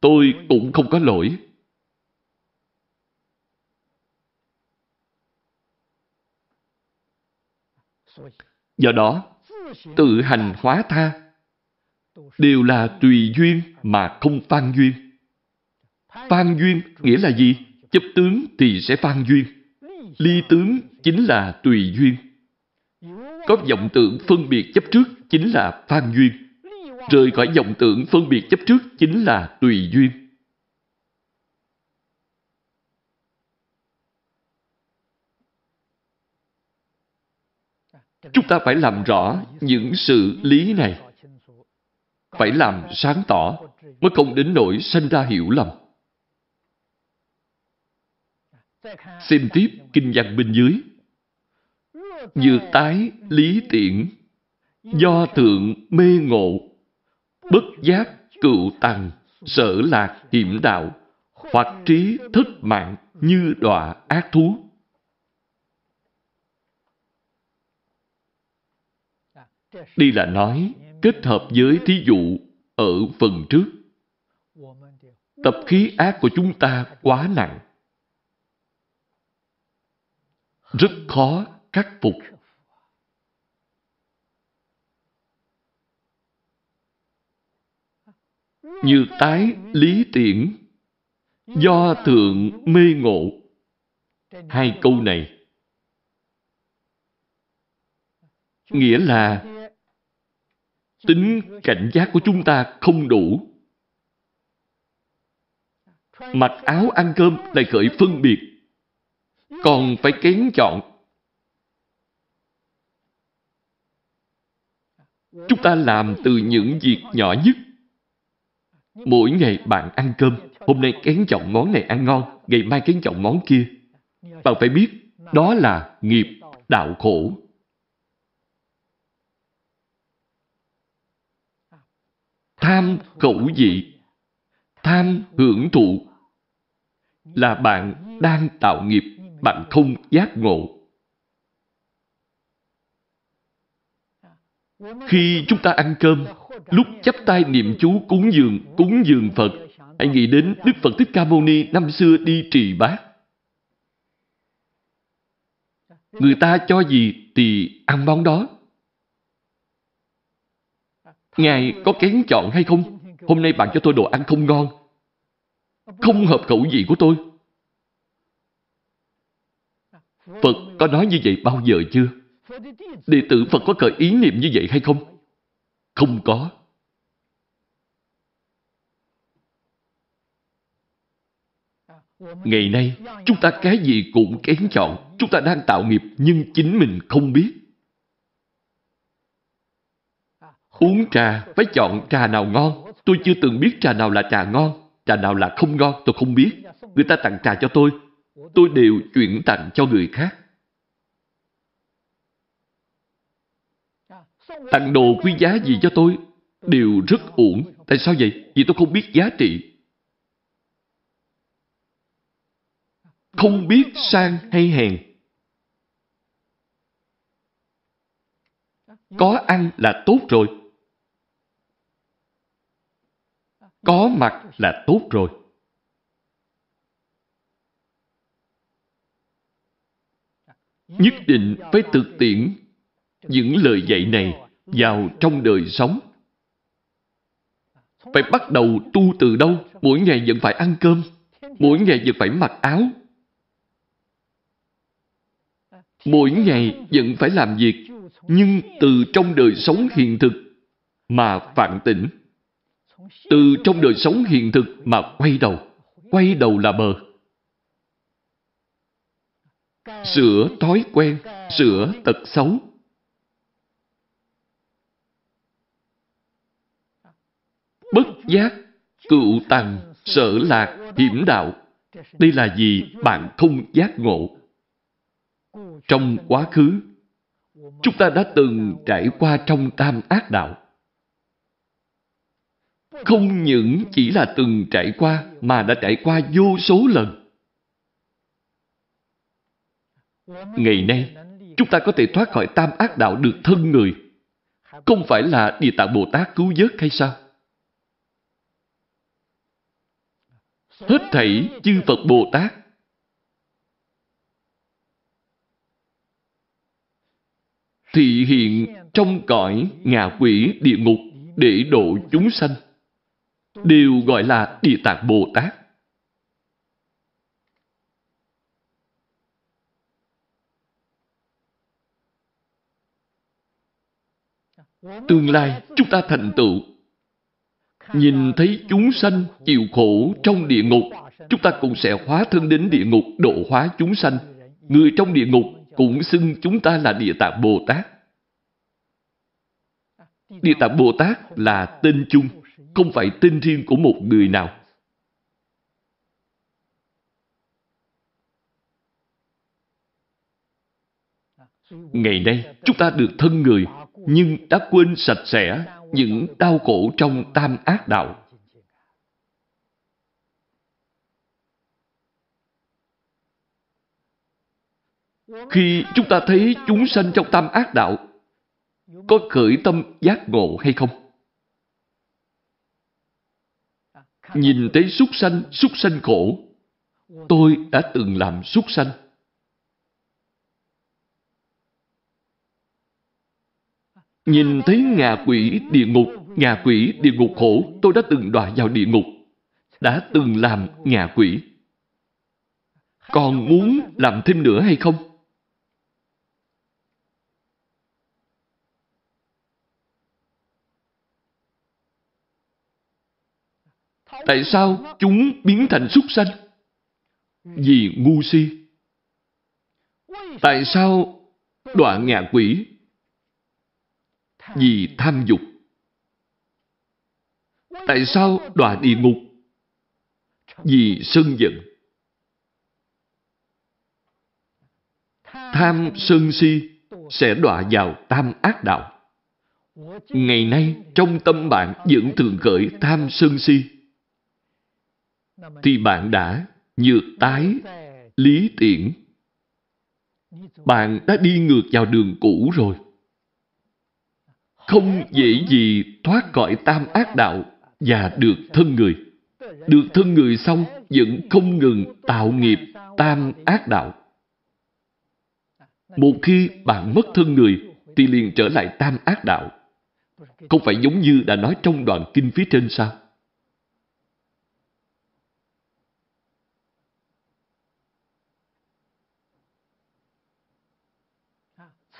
Tôi cũng không có lỗi. Do đó, tự hành hóa tha đều là tùy duyên mà không phan duyên. Phan duyên nghĩa là gì? Chấp tướng thì sẽ phan duyên. Ly tướng chính là tùy duyên. Có vọng tưởng phân biệt chấp trước chính là phan duyên. Rời khỏi vọng tưởng phân biệt chấp trước chính là tùy duyên. Chúng ta phải làm rõ những sự lý này. Phải làm sáng tỏ mới không đến nỗi sinh ra hiểu lầm. Xem tiếp kinh văn bên dưới. Dược tái lý tiện, do thượng mê ngộ, bất giác cựu tằng, sở lạc hiểm đạo, hoặc trí thất mạng như đọa ác thú. Đây là nói kết hợp với thí dụ ở phần trước. Tập khí ác của chúng ta quá nặng. Rất khó khắc phục. Như tái lý tiễn, do thượng mê ngộ. Hai câu này nghĩa là tính cảnh giác của chúng ta không đủ. Mặc áo ăn cơm lại khởi phân biệt, còn phải kén chọn. Chúng ta làm từ những việc nhỏ nhất. Mỗi ngày bạn ăn cơm, hôm nay kén chọn món này ăn ngon, ngày mai kén chọn món kia. Bạn phải biết, đó là nghiệp đạo khổ. Tham khẩu vị, tham hưởng thụ là bạn đang tạo nghiệp, bạn không giác ngộ. Khi chúng ta ăn cơm, lúc chắp tay niệm chú cúng dường, cúng dường Phật, hãy nghĩ đến Đức Phật Thích Ca Mâu Ni năm xưa đi trì bát. Người ta cho gì thì ăn món đó. Ngài có kén chọn hay không? Hôm nay bạn cho tôi đồ ăn không ngon. Không hợp khẩu vị của tôi. Phật có nói như vậy bao giờ chưa? Đệ tử Phật có khởi ý niệm như vậy hay không? Không có. Ngày nay, chúng ta cái gì cũng kén chọn. Chúng ta đang tạo nghiệp nhưng chính mình không biết. Uống trà phải chọn trà nào ngon. Tôi chưa từng biết trà nào là trà ngon, trà nào là không ngon, tôi không biết. Người ta tặng trà cho tôi, tôi đều chuyển tặng cho người khác. Tặng đồ quý giá gì cho tôi đều rất uổng. Tại sao vậy? Vì tôi không biết giá trị. Không biết sang hay hèn. Có ăn là tốt rồi. Có mặt là tốt rồi. Nhất định phải thực tiễn những lời dạy này vào trong đời sống. Phải bắt đầu tu từ đâu? Mỗi ngày vẫn phải ăn cơm. Mỗi ngày vẫn phải mặc áo. Mỗi ngày vẫn phải làm việc. Nhưng từ trong đời sống hiện thực mà phản tỉnh. Từ trong đời sống hiện thực mà quay đầu. Quay đầu là bờ. Sửa thói quen, sửa tật xấu. Bất giác, cựu tằng sở lạc, hiểm đạo. Đây là gì bạn không giác ngộ. Trong quá khứ, chúng ta đã từng trải qua trong tam ác đạo. Không những chỉ là từng trải qua, mà đã trải qua vô số lần. Ngày nay, chúng ta có thể thoát khỏi tam ác đạo được thân người. Không phải là Địa Tạng Bồ Tát cứu vớt hay sao? Hết thảy chư Phật Bồ Tát thị hiện trong cõi ngạ quỷ địa ngục để độ chúng sanh đều gọi là Địa Tạng Bồ Tát. Tương lai chúng ta thành tựu nhìn thấy chúng sanh chịu khổ trong địa ngục chúng ta cũng sẽ hóa thân đến địa ngục độ hóa chúng sanh. Người trong địa ngục cũng xưng chúng ta là Địa Tạng Bồ Tát. Địa Tạng Bồ Tát là tên chung, không phải tên riêng của một người nào. Ngày nay, chúng ta được thân người, nhưng đã quên sạch sẽ những đau khổ trong tam ác đạo. Khi chúng ta thấy chúng sanh trong tam ác đạo, có khởi tâm giác ngộ hay không? Nhìn thấy súc sanh, súc sanh khổ. Tôi đã từng làm súc sanh. Nhìn thấy ngạ quỷ địa ngục, ngạ quỷ địa ngục khổ, tôi đã từng đọa vào địa ngục, đã từng làm ngạ quỷ. Còn muốn làm thêm nữa hay không? Tại sao chúng biến thành súc sanh? Vì ngu si. Tại sao đoạn ngạ quỷ? Vì tham dục. Tại sao đọa địa ngục? Vì sân giận. Tham sân si sẽ đọa vào tam ác đạo. Ngày nay, trong tâm bạn vẫn thường gợi tham sân si thì bạn đã nhược tái, lý tiện. Bạn đã đi ngược vào đường cũ rồi. Không dễ gì thoát khỏi tam ác đạo và được thân người. Được thân người xong vẫn không ngừng tạo nghiệp tam ác đạo. Một khi bạn mất thân người thì liền trở lại tam ác đạo. Không phải giống như đã nói trong đoạn kinh phía trên sao?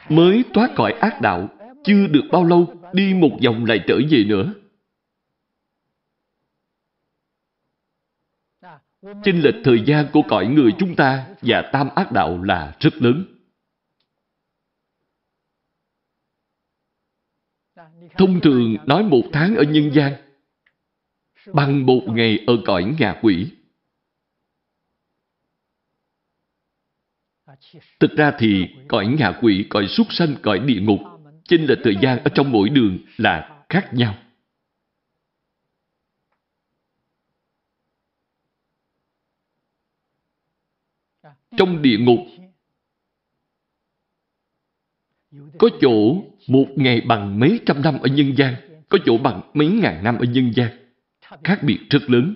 Mới thoát khỏi ác đạo, chưa được bao lâu, đi một vòng lại trở về nữa. Chênh lệch thời gian của cõi người chúng ta và tam ác đạo là rất lớn. Thông thường nói một tháng ở nhân gian bằng một ngày ở cõi ngạ quỷ. Thực ra thì cõi ngạ quỷ, cõi súc sanh, cõi địa ngục, chênh lệch thời gian ở trong mỗi đường là khác nhau. Trong địa ngục, có chỗ một ngày bằng mấy trăm năm ở nhân gian, có chỗ bằng mấy ngàn năm ở nhân gian. Khác biệt rất lớn.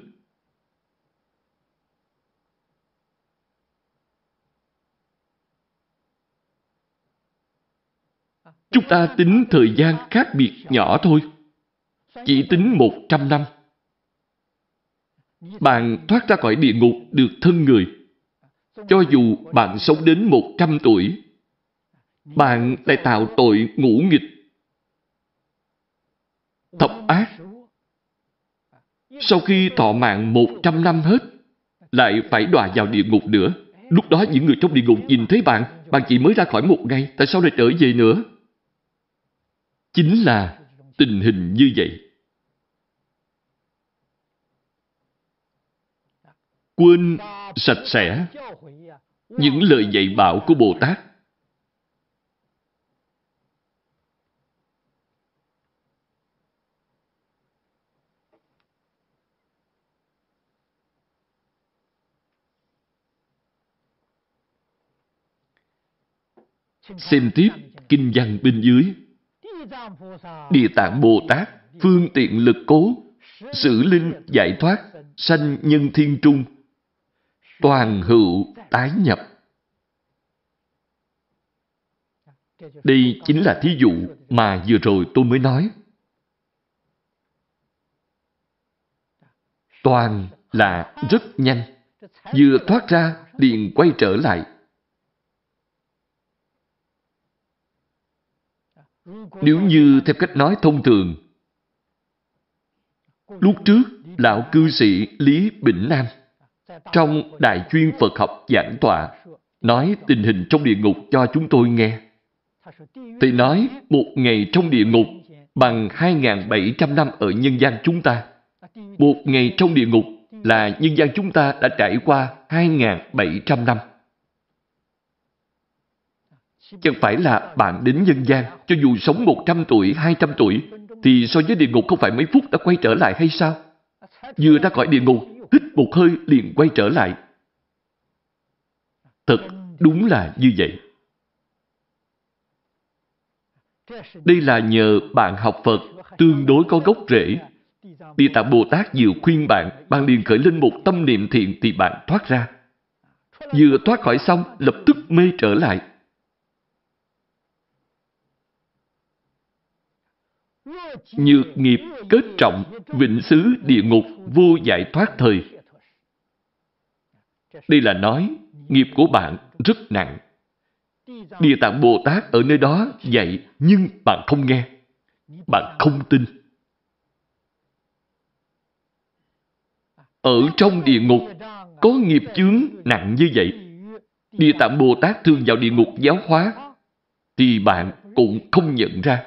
Chúng ta tính thời gian khác biệt nhỏ thôi. Chỉ tính một trăm năm. Bạn thoát ra khỏi địa ngục được thân người. Cho dù bạn sống đến một trăm tuổi, bạn lại tạo tội ngũ nghịch. Thập ác. Sau khi thọ mạng một trăm năm hết, lại phải đọa vào địa ngục nữa. Lúc đó những người trong địa ngục nhìn thấy bạn, bạn chỉ mới ra khỏi một ngày, tại sao lại trở về nữa? Chính là tình hình như vậy. Quên sạch sẽ những lời dạy bảo của Bồ Tát. Xem tiếp kinh văn bên dưới. Địa Tạng Bồ Tát phương tiện lực cố, xử linh giải thoát, sanh nhân thiên trung, toàn hữu tái nhập. Đây chính là thí dụ mà vừa rồi tôi mới nói. Toàn là rất nhanh. Vừa thoát ra, liền quay trở lại. Nếu như theo cách nói thông thường, lúc trước, lão cư sĩ Lý Bỉnh Nam trong Đại chuyên Phật học giảng tọa nói tình hình trong địa ngục cho chúng tôi nghe. Thì nói một ngày trong địa ngục bằng 2.700 năm ở nhân gian chúng ta. Một ngày trong địa ngục là nhân gian chúng ta đã trải qua 2.700 năm. Chẳng phải là bạn đến nhân gian, cho dù sống 100 tuổi, 200 tuổi, thì so với địa ngục không phải mấy phút đã quay trở lại hay sao? Vừa ra khỏi địa ngục, hít một hơi liền quay trở lại. Thật đúng là như vậy. Đây là nhờ bạn học Phật tương đối có gốc rễ. Địa Tạng Bồ Tát vừa khuyên bạn, bạn liền khởi lên một tâm niệm thiện thì bạn thoát ra. Vừa thoát khỏi xong, lập tức mê trở lại. Nhược nghiệp kết trọng, vịnh xứ địa ngục, vô giải thoát thời. Đây là nói, nghiệp của bạn rất nặng. Địa tạng Bồ Tát ở nơi đó dạy, nhưng bạn không nghe. Bạn không tin. Ở trong địa ngục, có nghiệp chướng nặng như vậy. Địa tạng Bồ Tát thường vào địa ngục giáo hóa, thì bạn cũng không nhận ra.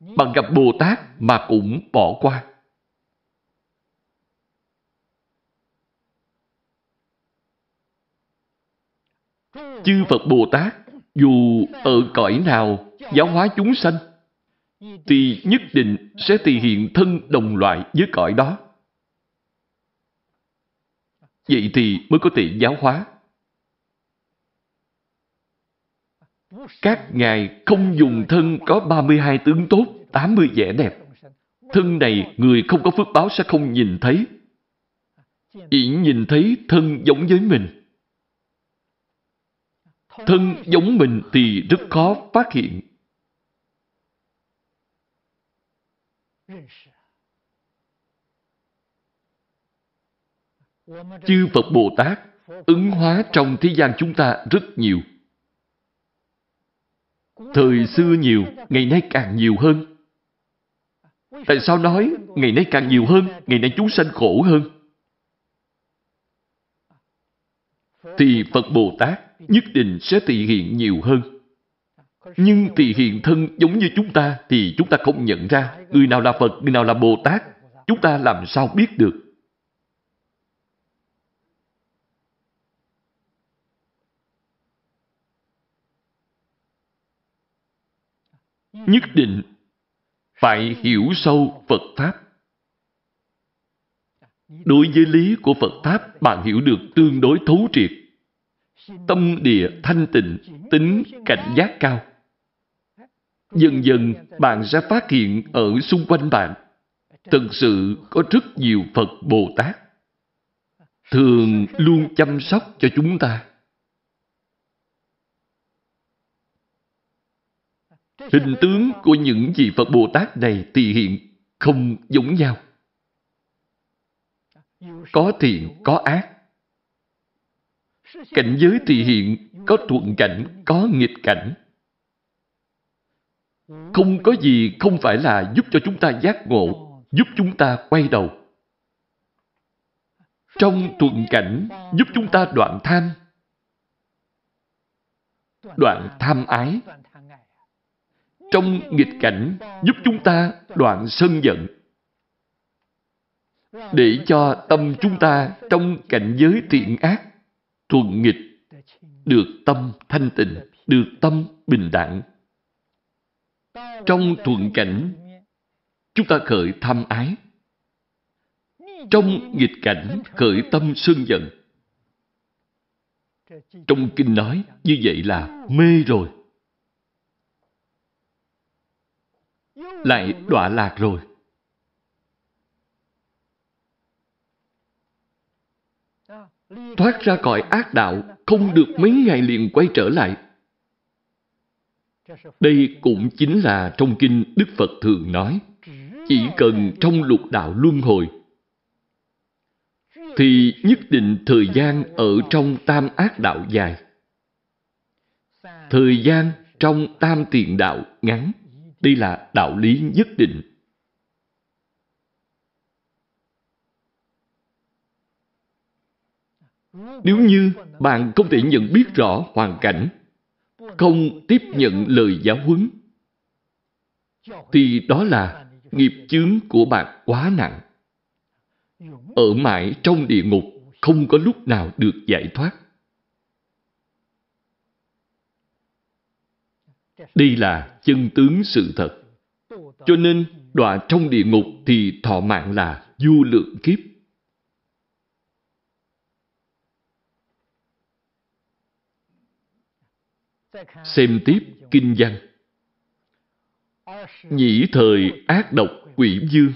Bạn gặp Bồ Tát mà cũng bỏ qua. Chư Phật Bồ Tát, dù ở cõi nào giáo hóa chúng sanh, thì nhất định sẽ thể hiện thân đồng loại với cõi đó. Vậy thì mới có thể giáo hóa. Các ngài không dùng thân có 32 tướng tốt, 80 vẻ đẹp. Thân này người không có phước báo sẽ không nhìn thấy. Chỉ nhìn thấy thân giống với mình. Thân giống mình thì rất khó phát hiện. Chư Phật Bồ Tát ứng hóa trong thế gian chúng ta rất nhiều. Thời xưa nhiều, ngày nay càng nhiều hơn. Tại sao nói ngày nay càng nhiều hơn, ngày nay chúng sanh khổ hơn? Thì Phật Bồ Tát nhất định sẽ thị hiện nhiều hơn. Nhưng thị hiện thân giống như chúng ta thì chúng ta không nhận ra người nào là Phật, người nào là Bồ Tát. Chúng ta làm sao biết được? Nhất định phải hiểu sâu Phật Pháp. Đối với lý của Phật Pháp, bạn hiểu được tương đối thấu triệt. Tâm địa thanh tịnh, tính cảnh giác cao. Dần dần, bạn sẽ phát hiện ở xung quanh bạn, thực sự có rất nhiều Phật Bồ Tát. Thường luôn chăm sóc cho chúng ta. Hình tướng của những vị Phật Bồ Tát này thì hiện không giống nhau. Có thiện, có ác. Cảnh giới thì hiện có thuận cảnh, có nghịch cảnh. Không có gì không phải là giúp cho chúng ta giác ngộ, giúp chúng ta quay đầu. Trong thuận cảnh giúp chúng ta đoạn tham, đoạn tham ái, trong nghịch cảnh giúp chúng ta đoạn sân giận. Để cho tâm chúng ta trong cảnh giới thiện ác, thuận nghịch, được tâm thanh tịnh, được tâm bình đẳng. Trong thuận cảnh, chúng ta khởi tham ái. Trong nghịch cảnh, khởi tâm sân giận. Trong kinh nói, như vậy là mê rồi. Lại đọa lạc rồi. Thoát ra khỏi ác đạo, không được mấy ngày liền quay trở lại. Đây cũng chính là trong kinh Đức Phật thường nói, chỉ cần trong lục đạo luân hồi, thì nhất định thời gian ở trong tam ác đạo dài. Thời gian trong tam tiền đạo ngắn. Đây là đạo lý nhất định. Nếu như bạn không thể nhận biết rõ hoàn cảnh, không tiếp nhận lời giáo huấn, thì đó là nghiệp chướng của bạn quá nặng. Ở mãi trong địa ngục, không có lúc nào được giải thoát. Đây là chân tướng sự thật. Cho nên, đọa trong địa ngục thì thọ mạng là vô lượng kiếp. Xem tiếp kinh văn. Nhĩ thời ác độc quỷ dương.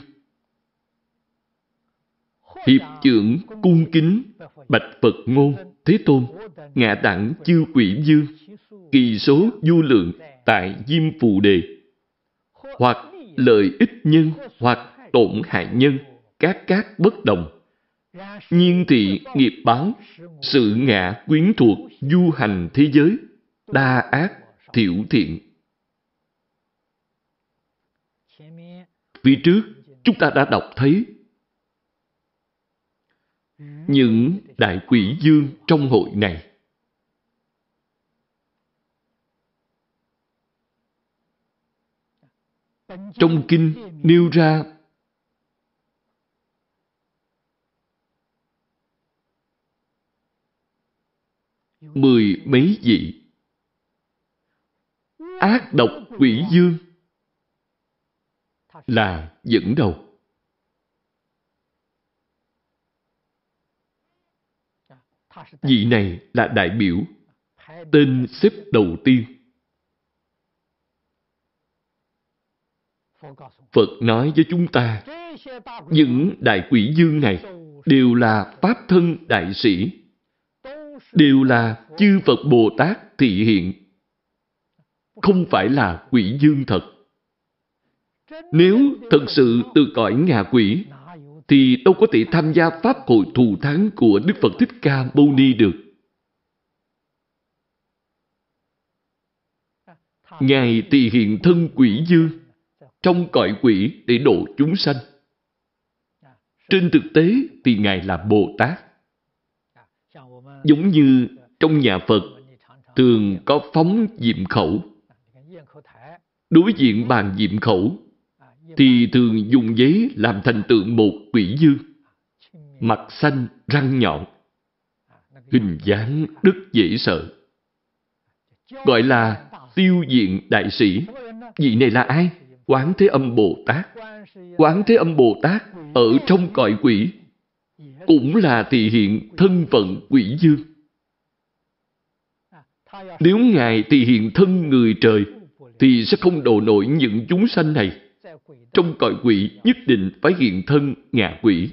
Hiệp trưởng cung kính bạch Phật ngôn Thế Tôn ngạ đẳng chư quỷ dương kỳ số du lượng tại Diêm Phù Đề. Hoặc lợi ích nhân, hoặc tổn hại nhân, các các bất đồng. Nhiên thị nghiệp báo, sự ngã quyến thuộc du hành thế giới, đa ác, thiểu thiện. Phía trước, chúng ta đã đọc thấy những đại quỷ dương trong hội này. Trong kinh nêu ra, mười mấy vị ác độc quỷ dương là dẫn đầu. Vị này là đại biểu tên xếp đầu tiên. Phật nói với chúng ta, những đại quỷ dương này đều là Pháp thân đại sĩ, đều là chư Phật Bồ Tát thị hiện, không phải là quỷ dương thật. Nếu thật sự từ cõi ngạ quỷ, thì đâu có thể tham gia Pháp hội thù thắng của Đức Phật Thích Ca Mâu Ni được. Ngài tỳ hiện thân quỷ dương trong cõi quỷ để độ chúng sanh. Trên thực tế thì Ngài là Bồ Tát. Giống như trong nhà Phật thường có phóng diệm khẩu. Đối diện bàn diệm khẩu thì thường dùng giấy làm thành tượng một quỷ dương. Mặt xanh, răng nhọn. Hình dáng rất dễ sợ. Gọi là tiêu diện đại sĩ. Vị này là ai? Quán Thế Âm Bồ Tát. Quán Thế Âm Bồ Tát ở trong cõi quỷ cũng là thị hiện thân phận quỷ dương. Nếu Ngài thị hiện thân người trời, thì sẽ không độ nổi những chúng sanh này. Trong cõi quỷ nhất định phải hiện thân ngạ quỷ.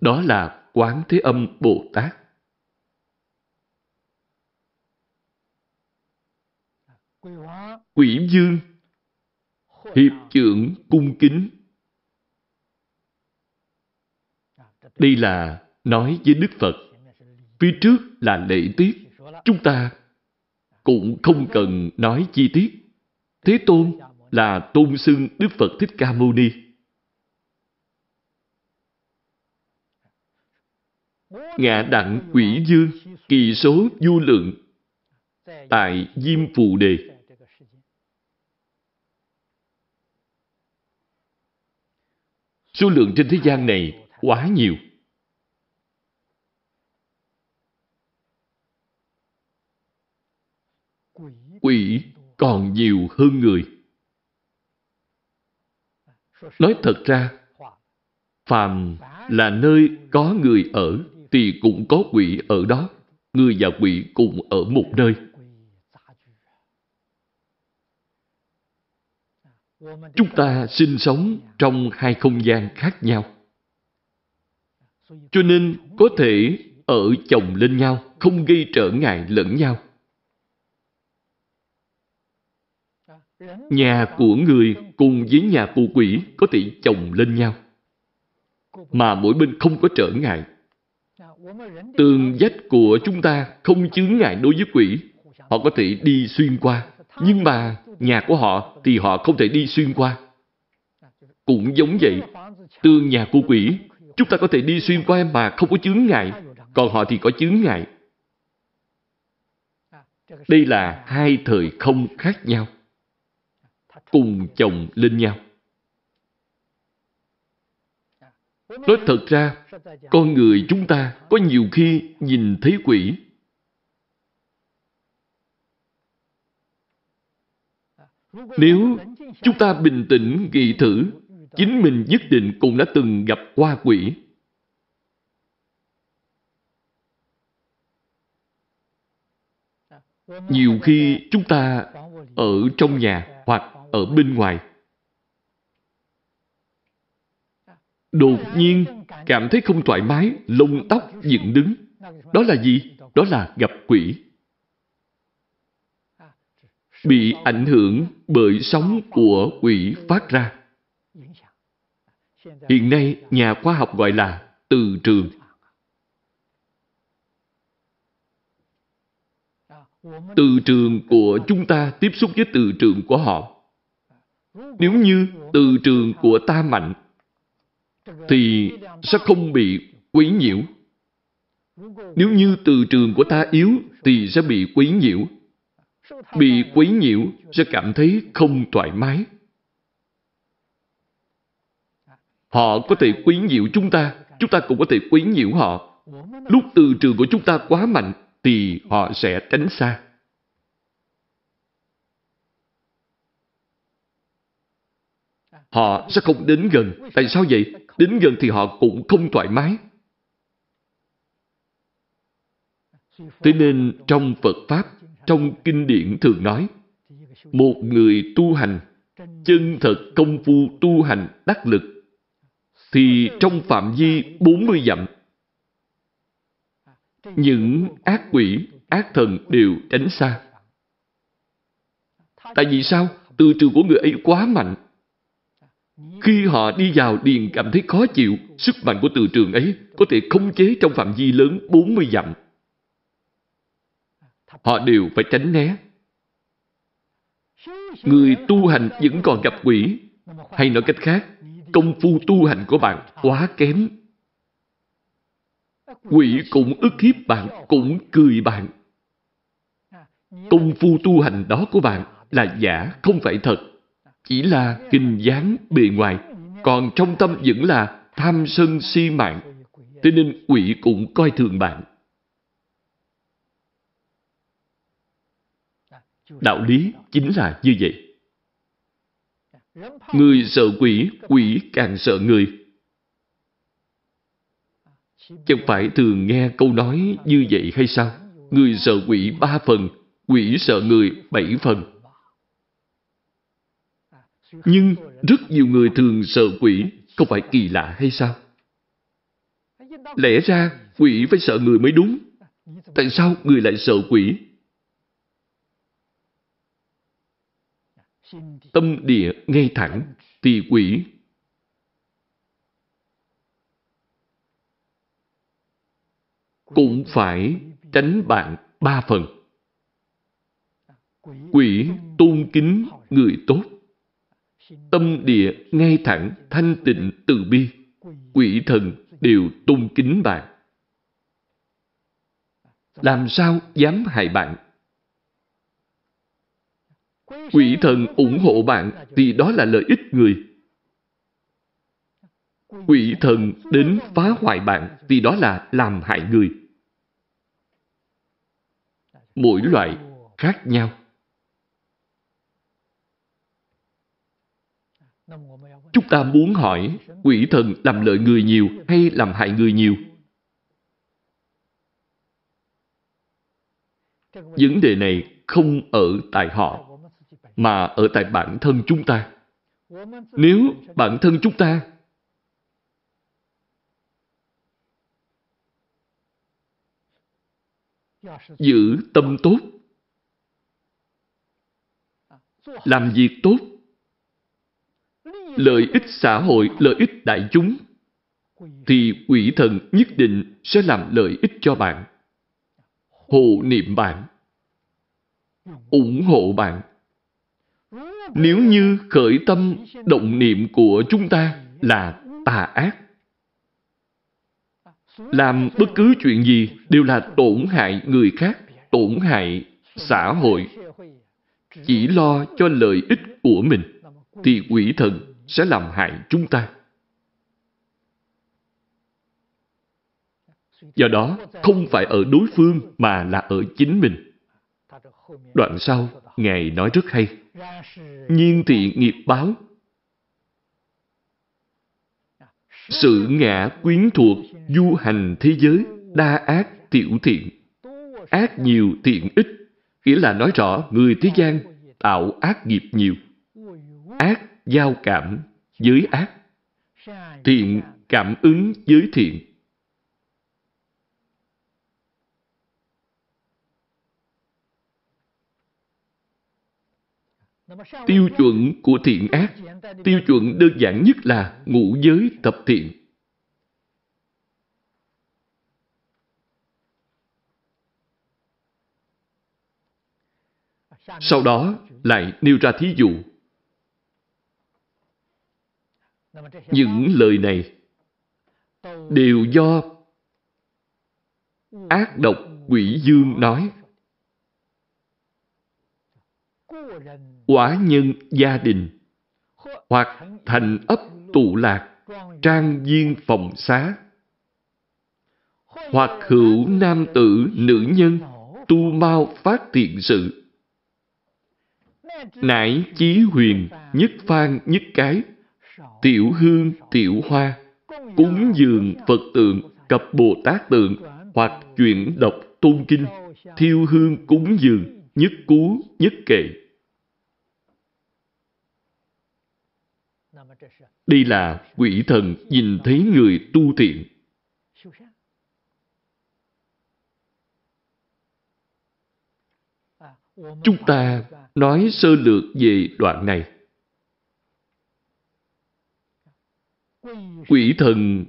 Đó là Quán Thế Âm Bồ Tát. Quỷ dương Hiệp trưởng cung kính. Đây là nói với Đức Phật. Phía trước là lễ tiết. Chúng ta cũng không cần nói chi tiết. Thế Tôn là tôn xưng Đức Phật Thích Ca Mâu Ni. Ngạ đặng quỷ dương, kỳ số du lượng, tại Diêm Phù Đề. Số lượng trên thế gian này quá nhiều. Quỷ còn nhiều hơn người. Nói thật ra, phàm là nơi có người ở thì cũng có quỷ ở đó. Người và quỷ cùng ở một nơi. Chúng ta sinh sống trong hai không gian khác nhau. Cho nên có thể ở chồng lên nhau, không gây trở ngại lẫn nhau. Nhà của người cùng với nhà của quỷ có thể chồng lên nhau. Mà mỗi bên không có trở ngại. Tường vách của chúng ta không chướng ngại đối với quỷ. Họ có thể đi xuyên qua. Nhưng mà nhà của họ thì họ không thể đi xuyên qua. Cũng giống vậy, tương nhà của quỷ, chúng ta có thể đi xuyên qua mà không có chướng ngại, còn họ thì có chướng ngại. Đây là hai thời không khác nhau, cùng chồng lên nhau. Nói thật ra, con người chúng ta có nhiều khi nhìn thấy quỷ Nếu chúng ta bình tĩnh nghĩ thử, chính mình nhất định cũng đã từng gặp qua quỷ. Nhiều khi chúng ta ở trong nhà hoặc ở bên ngoài. Đột nhiên cảm thấy không thoải mái, lông tóc dựng đứng. Đó là gì? Đó là gặp quỷ bị ảnh hưởng bởi sóng của quỷ phát ra. Hiện nay, nhà khoa học gọi là từ trường. Từ trường của chúng ta tiếp xúc với từ trường của họ. Nếu như từ trường của ta mạnh, thì sẽ không bị quấy nhiễu. Nếu như từ trường của ta yếu, thì sẽ bị quấy nhiễu bị quấy nhiễu sẽ cảm thấy không thoải mái. Họ có thể quấy nhiễu chúng ta, chúng ta cũng có thể quấy nhiễu họ. Lúc từ trường của chúng ta quá mạnh thì họ sẽ tránh xa. Họ sẽ không đến gần. Tại sao vậy? Đến gần thì họ cũng không thoải mái. Thế nên trong Phật Pháp trong kinh điển thường nói, một người tu hành, chân thật công phu tu hành đắc lực, thì trong phạm vi 40 dặm, những ác quỷ, ác thần đều tránh xa. Tại vì sao? Từ trường của người ấy quá mạnh. Khi họ đi vào điền cảm thấy khó chịu, sức mạnh của từ trường ấy có thể khống chế trong phạm vi lớn 40 dặm họ đều phải tránh né. Người tu hành vẫn còn gặp quỷ, hay nói cách khác, công phu tu hành của bạn quá kém. Quỷ cũng ức hiếp bạn, cũng cười bạn. Công phu tu hành đó của bạn là giả, không phải thật. Chỉ là hình dáng bề ngoài, còn trong tâm vẫn là tham sân si mạng. Thế nên quỷ cũng coi thường bạn. Đạo lý chính là như vậy. Người sợ quỷ, quỷ càng sợ người. Chẳng phải thường nghe câu nói như vậy hay sao? Người sợ quỷ ba phần, quỷ sợ người bảy phần. Nhưng rất nhiều người thường sợ quỷ, không phải kỳ lạ hay sao? Lẽ ra quỷ phải sợ người mới đúng. Tại sao người lại sợ quỷ? Tâm địa ngay thẳng thì quỷ cũng phải tránh bạn ba phần. Quỷ tôn kính người tốt. Tâm địa ngay thẳng, thanh tịnh, từ bi. Quỷ thần đều tôn kính bạn. Làm sao dám hại bạn? Quỷ thần ủng hộ bạn thì đó là lợi ích người. Quỷ thần đến phá hoại bạn thì đó là làm hại người. Mỗi loại khác nhau. Chúng ta muốn hỏi quỷ thần làm lợi người nhiều hay làm hại người nhiều? Vấn đề này không ở tại họ, mà ở tại bản thân chúng ta. Nếu bản thân chúng ta giữ tâm tốt, làm việc tốt, lợi ích xã hội, lợi ích đại chúng, thì quỷ thần nhất định sẽ làm lợi ích cho bạn. Hộ niệm bạn. ủng hộ bạn. Nếu như khởi tâm động niệm của chúng ta là tà ác, làm bất cứ chuyện gì đều là tổn hại người khác, tổn hại xã hội, chỉ lo cho lợi ích của mình, thì quỷ thần sẽ làm hại chúng ta. Do đó, không phải ở đối phương mà là ở chính mình. Đoạn sau, Ngài nói rất hay. Nhiên thị nghiệp báo. Sự ngã quyến thuộc du hành thế giới, đa ác tiểu thiện. Ác nhiều thiện ít, nghĩa là nói rõ người thế gian tạo ác nghiệp nhiều. Ác giao cảm với ác. Thiện cảm ứng với thiện. Tiêu chuẩn của thiện ác, tiêu chuẩn đơn giản nhất là ngũ giới tập thiện. Sau đó lại nêu ra thí dụ. Những lời này đều do ác độc quỷ dương nói. Quả nhân gia đình hoặc thành ấp tụ lạc, trang viên phòng xá. Hoặc hữu nam tử nữ nhân tu mau phát thiện sự. Nải chí huyền nhất phan nhất cái tiểu hương tiểu hoa cúng dường phật tượng cập bồ tát tượng hoặc chuyển đọc tôn kinh thiêu hương cúng dường nhất cú nhất kệ. Đây là quỷ thần nhìn thấy người tu thiện. Chúng ta nói sơ lược về đoạn này. Quỷ thần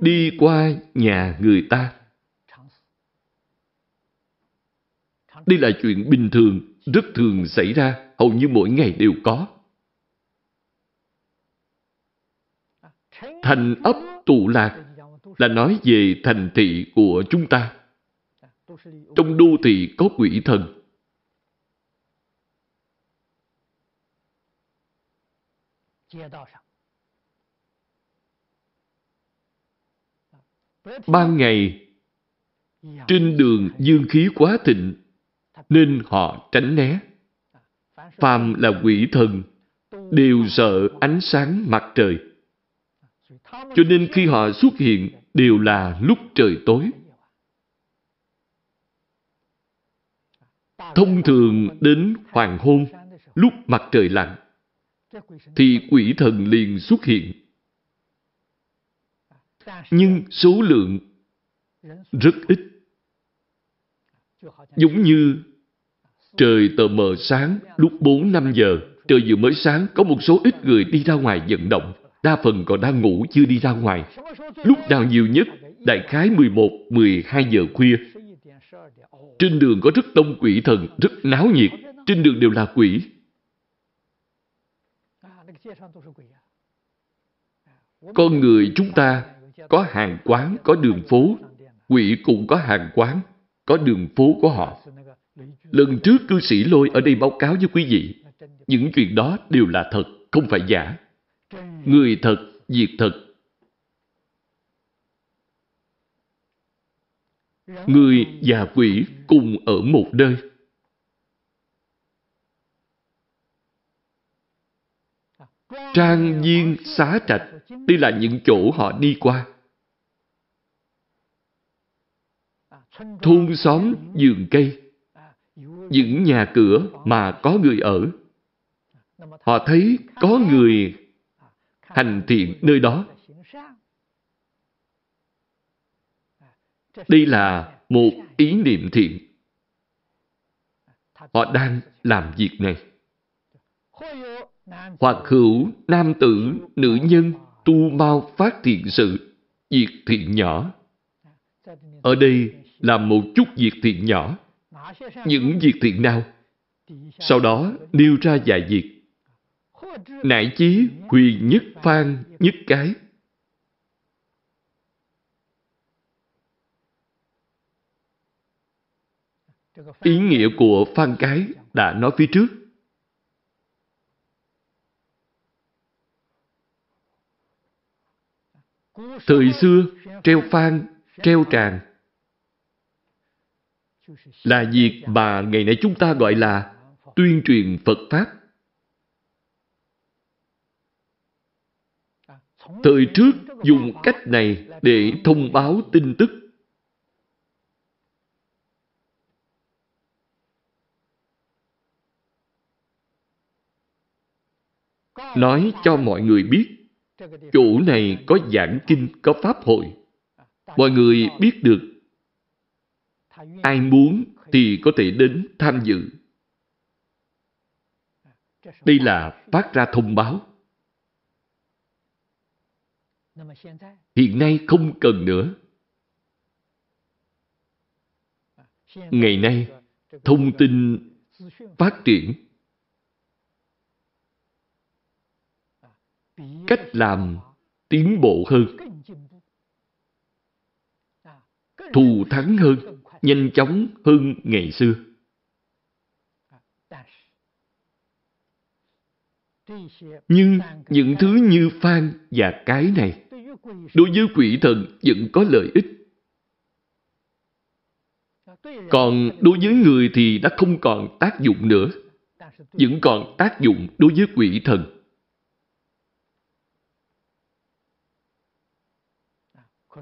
đi qua nhà người ta. Đây là chuyện bình thường, rất thường xảy ra, hầu như mỗi ngày đều có. Thành ấp tụ lạc là nói về thành thị của chúng ta. Trong đô thị có quỷ thần. Ban ngày, trên đường dương khí quá thịnh, nên họ tránh né. Phàm là quỷ thần, đều sợ ánh sáng mặt trời. Cho nên khi họ xuất hiện đều là lúc trời tối. Thông thường đến hoàng hôn, lúc mặt trời lặn, thì quỷ thần liền xuất hiện. Nhưng số lượng rất ít. Giống như trời tờ mờ sáng lúc 4-5 giờ, trời vừa mới sáng có một số ít người đi ra ngoài vận động. Đa phần còn đang ngủ chưa đi ra ngoài. Lúc nào nhiều nhất, đại khái 11, 12 giờ khuya. Trên đường có rất đông quỷ thần, rất náo nhiệt. Trên đường đều là quỷ. Con người chúng ta có hàng quán, có đường phố. Quỷ cũng có hàng quán, có đường phố của họ. Lần trước cư sĩ Lôi ở đây báo cáo với quý vị. Những chuyện đó đều là thật, không phải giả. Người thật, việc thật. Người và quỷ cùng ở một nơi. Trang viên, xá trạch, đây là những chỗ họ đi qua. Thôn xóm, vườn cây, những nhà cửa mà có người ở. Họ thấy có người hành thiện nơi đó. Đây là một ý niệm thiện. Họ đang làm việc này. Hoặc hữu nam tử, nữ nhân tu mau phát thiện sự, việc thiện nhỏ. Ở đây là một chút việc thiện nhỏ. Những việc thiện nào? Sau đó nêu ra vài việc nại chí huyền nhất phan nhất cái. Ý nghĩa của phan cái đã nói phía trước. Thời xưa, treo phan, treo tràng là việc mà ngày nay chúng ta gọi là tuyên truyền Phật Pháp. Thời trước dùng cách này để thông báo tin tức. Nói cho mọi người biết, chỗ này có giảng kinh, có pháp hội. Mọi người biết được. Ai muốn thì có thể đến tham dự. Đây là phát ra thông báo. Hiện nay không cần nữa. Ngày nay, thông tin phát triển. Cách làm tiến bộ hơn. Thù thắng hơn, nhanh chóng hơn ngày xưa. Nhưng những thứ như phan và cái này đối với quỷ thần vẫn có lợi ích. Còn đối với người thì đã không còn tác dụng nữa. Vẫn còn tác dụng đối với quỷ thần.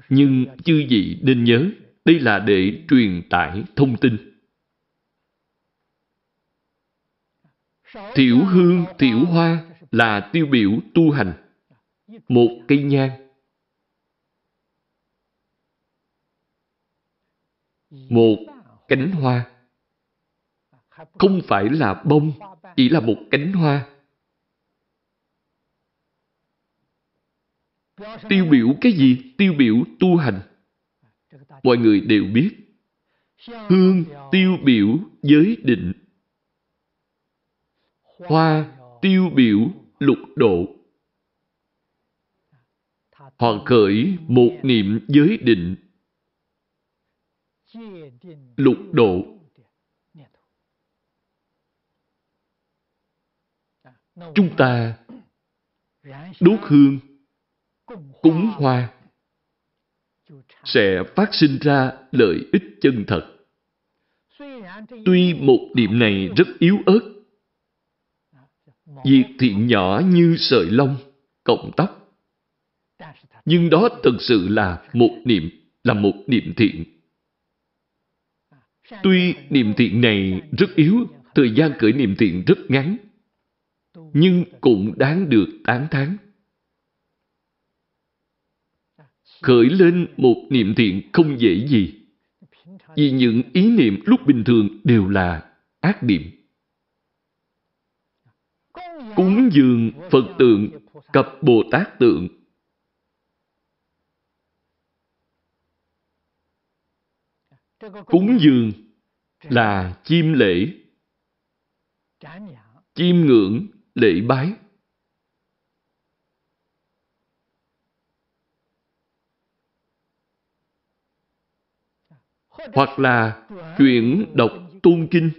Nhưng chư vị nên nhớ, đây là để truyền tải thông tin. Thiểu hương, thiểu hoa là tiêu biểu tu hành. Một cây nhang một cánh hoa. Không phải là bông, chỉ là một cánh hoa. Tiêu biểu cái gì? Tiêu biểu tu hành. Mọi người đều biết. hương tiêu biểu giới định, hoa tiêu biểu lục độ. hoàn khởi một niệm giới định, lục độ. Chúng ta đốt hương, cúng hoa, sẽ phát sinh ra lợi ích chân thật. Tuy một điểm này rất yếu ớt, việc thiện nhỏ như sợi lông, cộng tóc, nhưng đó thực sự là một niệm, là một niệm thiện. Tuy niệm thiện này rất yếu, thời gian khởi niệm thiện rất ngắn, nhưng cũng đáng được tán thán. Khởi lên một niệm thiện không dễ gì, vì những ý niệm lúc bình thường đều là ác niệm. Cúng dường Phật tượng, cập Bồ Tát tượng. Cúng dường là chiêm lễ, chiêm ngưỡng, lễ bái. Hoặc là chuyển đọc tôn kinh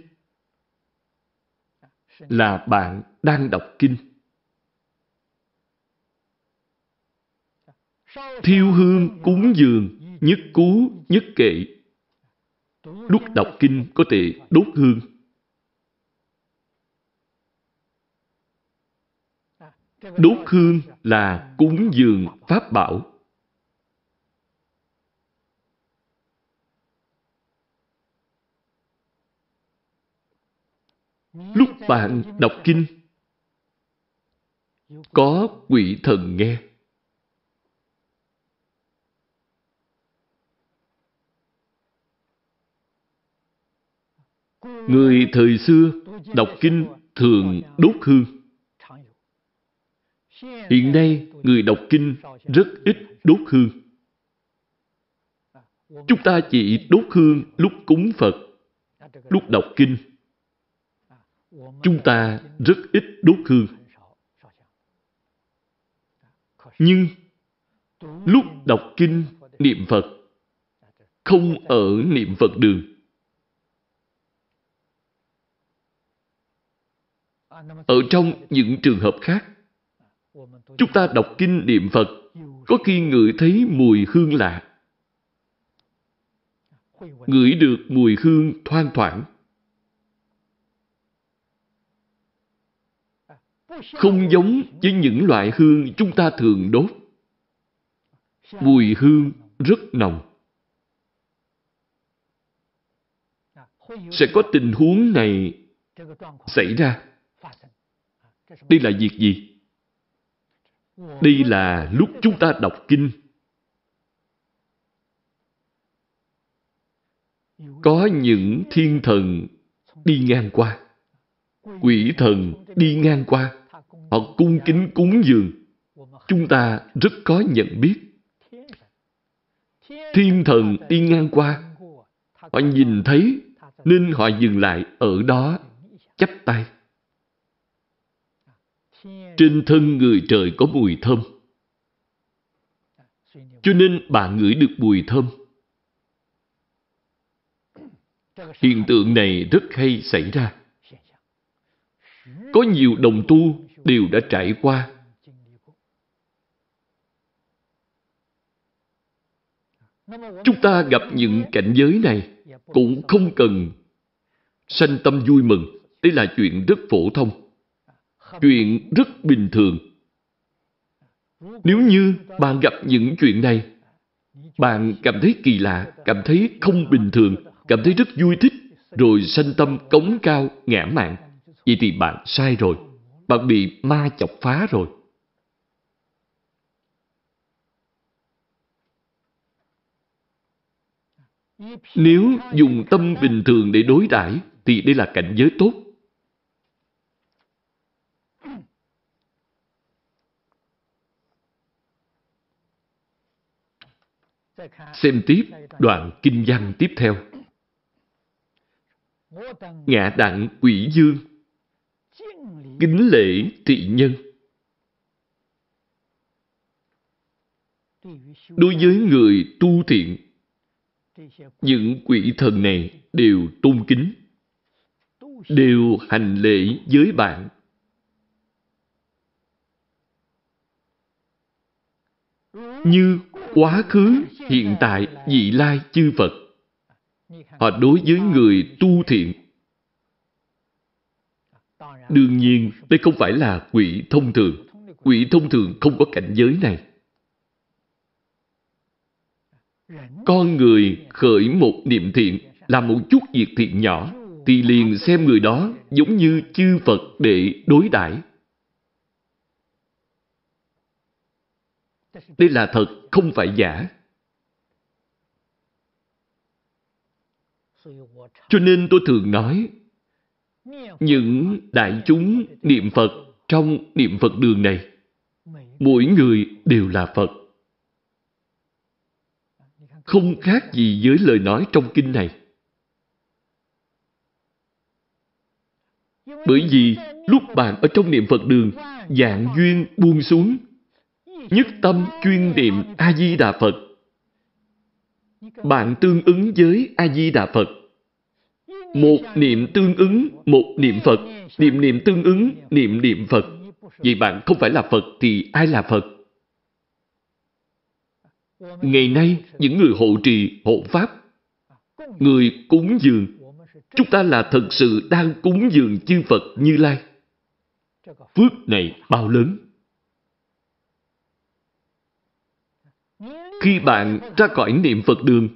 là bạn đang đọc kinh. Thiêu hương cúng dường, nhất cú, nhất kệ. Lúc đọc kinh có thể đốt hương. Đốt hương là cúng dường Pháp bảo. Lúc bạn đọc kinh, có quỷ thần nghe. Người thời xưa đọc kinh thường đốt hương. Hiện nay, người đọc kinh rất ít đốt hương. Chúng ta chỉ đốt hương lúc cúng Phật, lúc đọc kinh. Chúng ta rất ít đốt hương. Nhưng, lúc đọc kinh, niệm Phật, không ở niệm Phật đường. Ở trong những trường hợp khác, chúng ta đọc kinh niệm Phật, có khi ngửi thấy mùi hương lạ. Ngửi được mùi hương thoang thoảng. Không giống với những loại hương chúng ta thường đốt. Mùi hương rất nồng. Sẽ có tình huống này xảy ra. Đây là việc gì? Đây là lúc chúng ta đọc kinh. Có những thiên thần đi ngang qua. Quỷ thần đi ngang qua. Họ cung kính cúng dường. Chúng ta rất có nhận biết. Thiên thần đi ngang qua. Họ nhìn thấy, nên họ dừng lại ở đó, chắp tay. Trên thân người trời có mùi thơm. Cho nên bạn ngửi được mùi thơm. Hiện tượng này rất hay xảy ra. Có nhiều đồng tu đều đã trải qua. Chúng ta gặp những cảnh giới này cũng không cần sanh tâm vui mừng. Đây là chuyện rất phổ thông chuyện rất bình thường. Nếu như bạn gặp những chuyện này, bạn cảm thấy kỳ lạ, cảm thấy không bình thường, cảm thấy rất vui thích, rồi sanh tâm cống cao, ngã mạn, vậy thì bạn sai rồi. Bạn bị ma chọc phá rồi. Nếu dùng tâm bình thường để đối đãi thì đây là cảnh giới tốt. Xem tiếp đoạn kinh văn tiếp theo. ngạ đặng quỷ dương, kính lễ thị nhân. Đối với người tu thiện, những quỷ thần này đều tôn kính, đều hành lễ với bạn. Như quá khứ, hiện tại, vị lai, chư Phật. Họ đối với người tu thiện. Đương nhiên, đây không phải là quỷ thông thường. Quỷ thông thường không có cảnh giới này. Con người khởi một niệm thiện, làm một chút việc thiện nhỏ, thì liền xem người đó giống như chư Phật để đối đãi. Đây là thật, không phải giả. Cho nên tôi thường nói, những đại chúng niệm Phật trong niệm Phật đường này, mỗi người đều là Phật. Không khác gì với lời nói trong kinh này. Bởi vì lúc bạn ở trong niệm Phật đường, dạng duyên buông xuống, nhất tâm chuyên niệm A-di-đà Phật. Bạn tương ứng với A-di-đà Phật. Một niệm tương ứng, một niệm Phật. Niệm niệm tương ứng, niệm niệm Phật. vì bạn không phải là Phật thì ai là Phật? Ngày nay, những người hộ trì, hộ Pháp, người cúng dường, chúng ta là thật sự đang cúng dường chư Phật Như Lai. Phước này bao lớn. Khi bạn ra khỏi niệm Phật đường,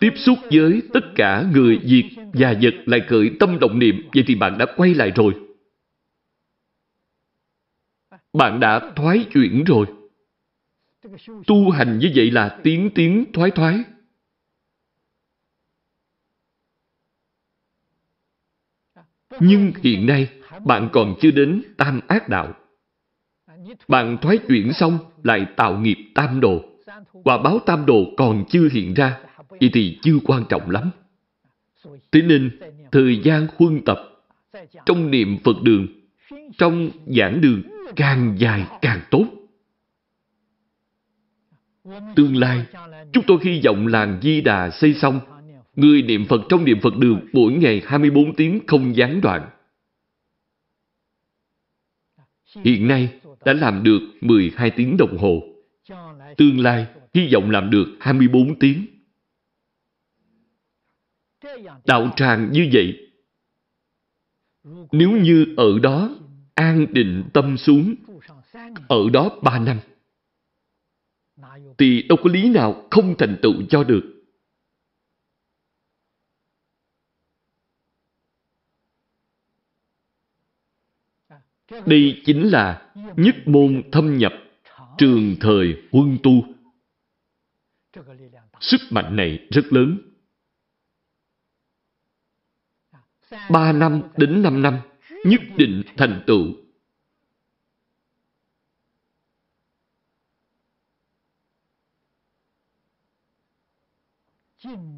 tiếp xúc với tất cả người, diệt và vật lại khởi tâm động niệm, vậy thì bạn đã quay lại rồi. Bạn đã thoái chuyển rồi. Tu hành như vậy là tiến tiến thoái thoái. Nhưng hiện nay, bạn còn chưa đến tam ác đạo. Bạn thoái chuyển xong lại tạo nghiệp tam đồ. Quả báo tam đồ còn chưa hiện ra, vậy thì chưa quan trọng lắm. Thế nên, thời gian huân tập trong niệm Phật đường, trong giảng đường càng dài càng tốt. Tương lai, chúng tôi hy vọng làng Di Đà xây xong, người niệm Phật trong niệm Phật đường mỗi ngày 24 tiếng không gián đoạn. Hiện nay đã làm được 12 tiếng đồng hồ. Tương lai hy vọng làm được 24 tiếng. Đạo tràng như vậy, nếu như ở đó an định tâm xuống, ở đó ba năm, thì đâu có lý nào không thành tựu cho được. Đây chính là nhất môn thâm nhập, trường thời huân tu. Sức mạnh này rất lớn. Ba năm đến năm năm, nhất định thành tựu.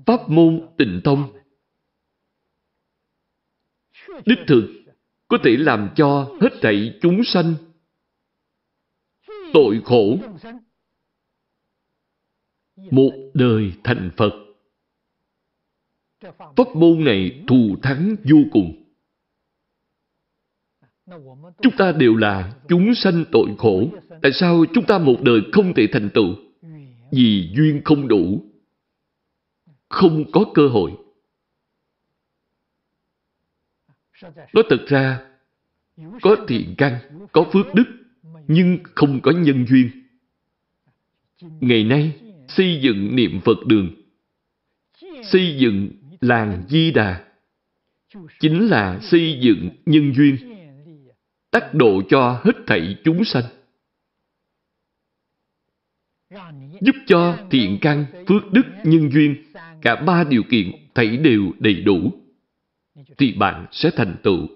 Pháp môn tịnh tông Đích thực có thể làm cho hết thảy chúng sanh tội khổ một đời thành Phật. Pháp môn này thù thắng vô cùng. Chúng ta đều là chúng sanh tội khổ. Tại sao chúng ta một đời không thể thành tựu? Vì duyên không đủ. Không có cơ hội. Nói thật ra, có thiện căn, có phước đức, nhưng không có nhân duyên. Ngày nay, xây dựng niệm Phật đường, xây dựng làng Di Đà, chính là xây dựng nhân duyên, tác độ cho hết thảy chúng sanh. Giúp cho thiện căn, phước đức, nhân duyên, cả ba điều kiện thảy đều đầy đủ, thì bạn sẽ thành tựu.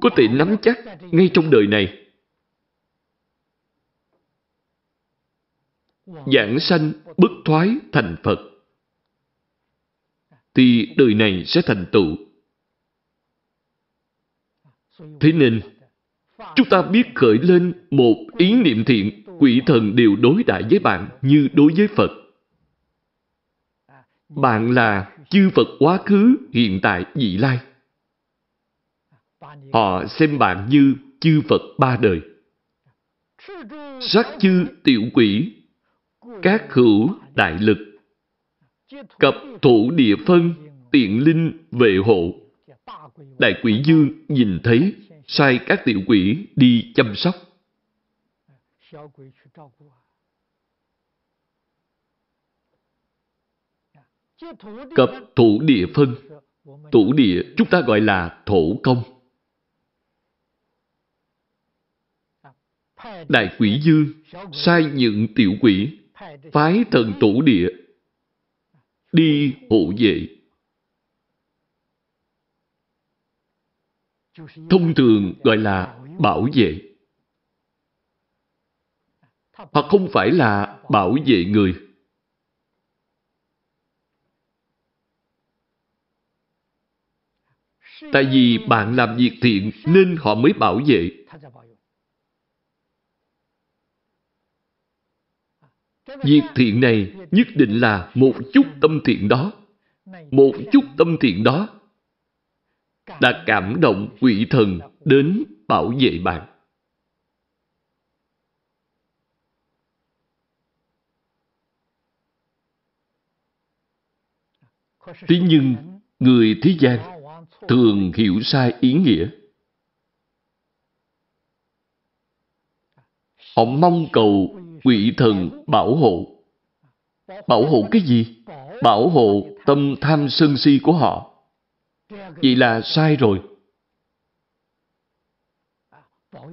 Có thể nắm chắc ngay trong đời này giảng sanh bất thoái thành Phật, thì đời này sẽ thành tựu. Thế nên, chúng ta biết khởi lên một ý niệm thiện, quỷ thần đều đối đãi với bạn như đối với Phật. Bạn là chư Phật quá khứ, hiện tại, vị lai. Họ xem bạn như chư Phật ba đời. Sát chư tiểu quỷ, các hữu đại lực, cập thủ địa phân, tiện linh vệ hộ. Đại quỷ dương nhìn thấy, sai các tiểu quỷ đi chăm sóc. Cập thủ địa phân, thủ địa chúng ta gọi là thổ công. Đại quỷ dương sai những tiểu quỷ, phái thần tổ địa, đi hộ vệ. Thông thường gọi là bảo vệ. Hoặc không phải là bảo vệ người. Tại vì bạn làm việc thiện nên họ mới bảo vệ. Việc thiện này nhất định là một chút tâm thiện đó. Một chút tâm thiện đó đã cảm động quỷ thần đến bảo vệ bạn. Thế nhưng, người thế gian thường hiểu sai ý nghĩa. Họ mong cầu quỷ thần bảo hộ. Bảo hộ cái gì? Bảo hộ tâm tham sân si của họ. Vậy là sai rồi.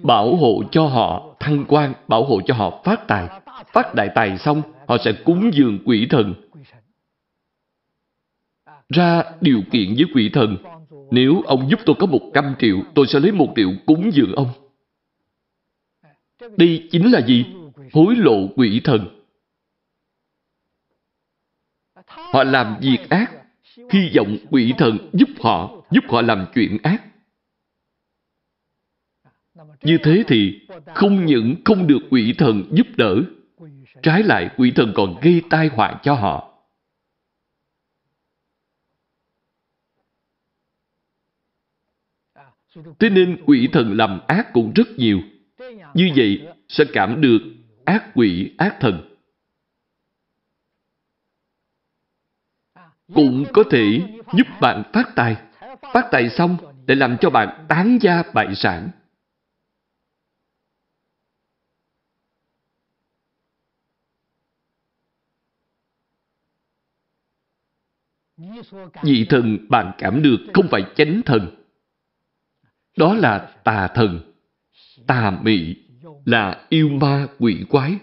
Bảo hộ cho họ thăng quan, bảo hộ cho họ phát tài. Phát đại tài xong, họ sẽ cúng dường quỷ thần. Ra điều kiện với quỷ thần. Nếu ông giúp tôi có một trăm triệu, tôi sẽ lấy một triệu cúng dường ông. Đây chính là gì? Hối lộ quỷ thần. Họ làm việc ác, hy vọng quỷ thần giúp họ, giúp họ làm chuyện ác. Như thế thì không những không được quỷ thần giúp đỡ, trái lại quỷ thần còn gây tai họa cho họ. Thế nên quỷ thần làm ác cũng rất nhiều. Như vậy sẽ cảm được ác quỷ, ác thần. Cũng có thể giúp bạn phát tài. Phát tài xong để làm cho bạn tán gia bại sản. Vị thần bạn cảm được không phải chánh thần. Đó là tà thần, tà mị, là yêu ma quỷ quái.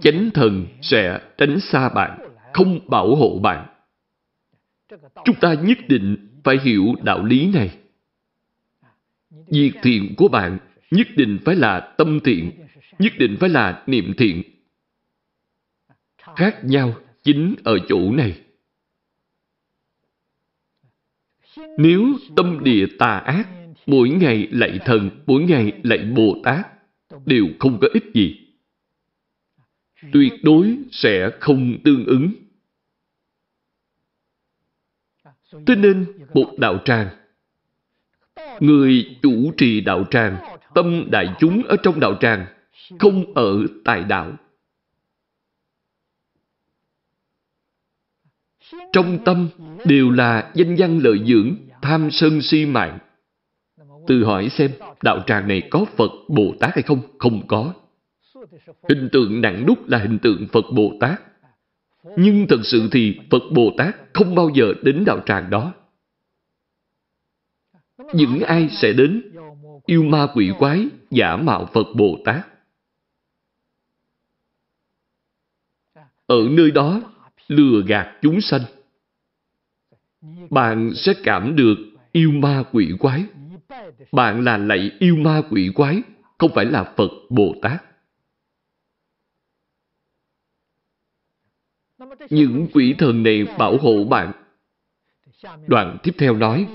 Chánh thần sẽ tránh xa bạn, không bảo hộ bạn. Chúng ta nhất định phải hiểu đạo lý này. Việc thiện của bạn nhất định phải là tâm thiện, nhất định phải là niệm thiện. Khác nhau chính ở chỗ này. Nếu tâm địa tà ác mỗi ngày lạy thần, mỗi ngày lạy Bồ Tát, đều không có ích gì. Tuyệt đối sẽ không tương ứng. Thế nên, một đạo tràng, người chủ trì đạo tràng, tâm đại chúng ở trong đạo tràng, không ở tại đạo. Trong tâm đều là danh văn lợi dưỡng, tham sân si mạng. Tự hỏi xem, đạo tràng này có Phật Bồ Tát hay không? Không có. Hình tượng nặng đúc là hình tượng Phật Bồ Tát. Nhưng thật sự thì Phật Bồ Tát không bao giờ đến đạo tràng đó. Những ai sẽ đến yêu ma quỷ quái giả mạo Phật Bồ Tát. Ở nơi đó lừa gạt chúng sanh. Bạn sẽ cảm được yêu ma quỷ quái bạn là lạy yêu ma quỷ quái, không phải là Phật Bồ Tát. những quỷ thần này bảo hộ bạn. Đoạn tiếp theo nói,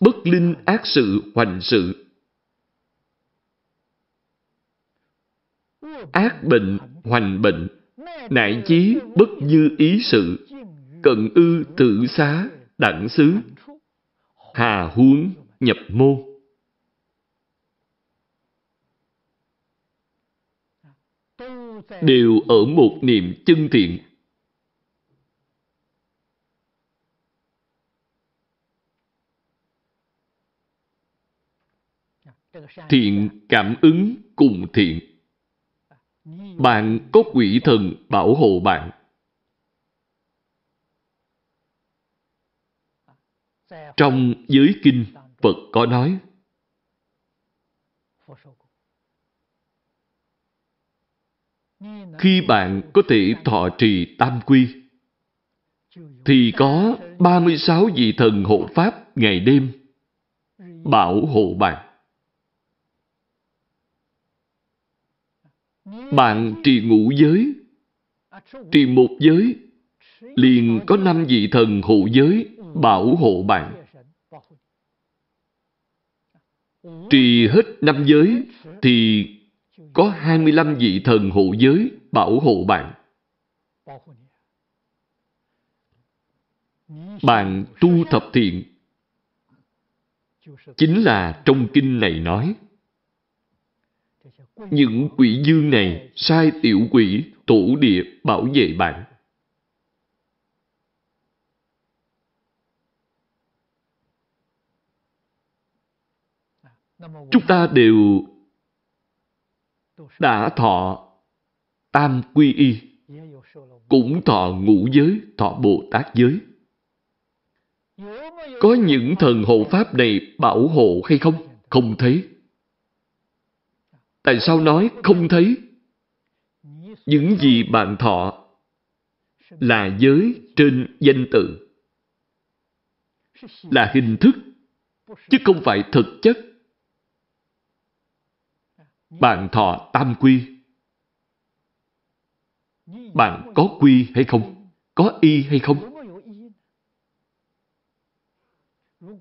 bất linh ác sự hoành sự. Ác bệnh hoành bệnh, nại chí bất như ý sự, cận ư tự xá đẳng xứ, hà huống nhập môn. đều ở một niệm chân thiện. Thiện cảm ứng cùng thiện. Bạn có quỷ thần bảo hộ bạn. Trong giới kinh, Phật có nói, Khi bạn có thể thọ trì tam quy, thì có 36 vị thần hộ pháp ngày đêm bảo hộ bạn. Bạn trì ngũ giới, trì một giới, liền có năm vị thần hộ giới bảo hộ bạn. Trì hết năm giới, thì có 25 vị thần hộ giới bảo hộ bạn. Bạn tu thập thiện, chính là trong kinh này nói những quỷ dương này, sai tiểu quỷ, tổ địa bảo vệ bạn. Chúng ta đều đã thọ tam quy y, cũng thọ ngũ giới, thọ Bồ Tát giới. Có những thần hộ pháp này bảo hộ hay không? Không thấy. Tại sao nói không thấy? Những gì bạn thọ là giới trên danh tự, là hình thức, chứ không phải thực chất. Bạn thọ tam quy. Bạn có quy hay không? Có y hay không?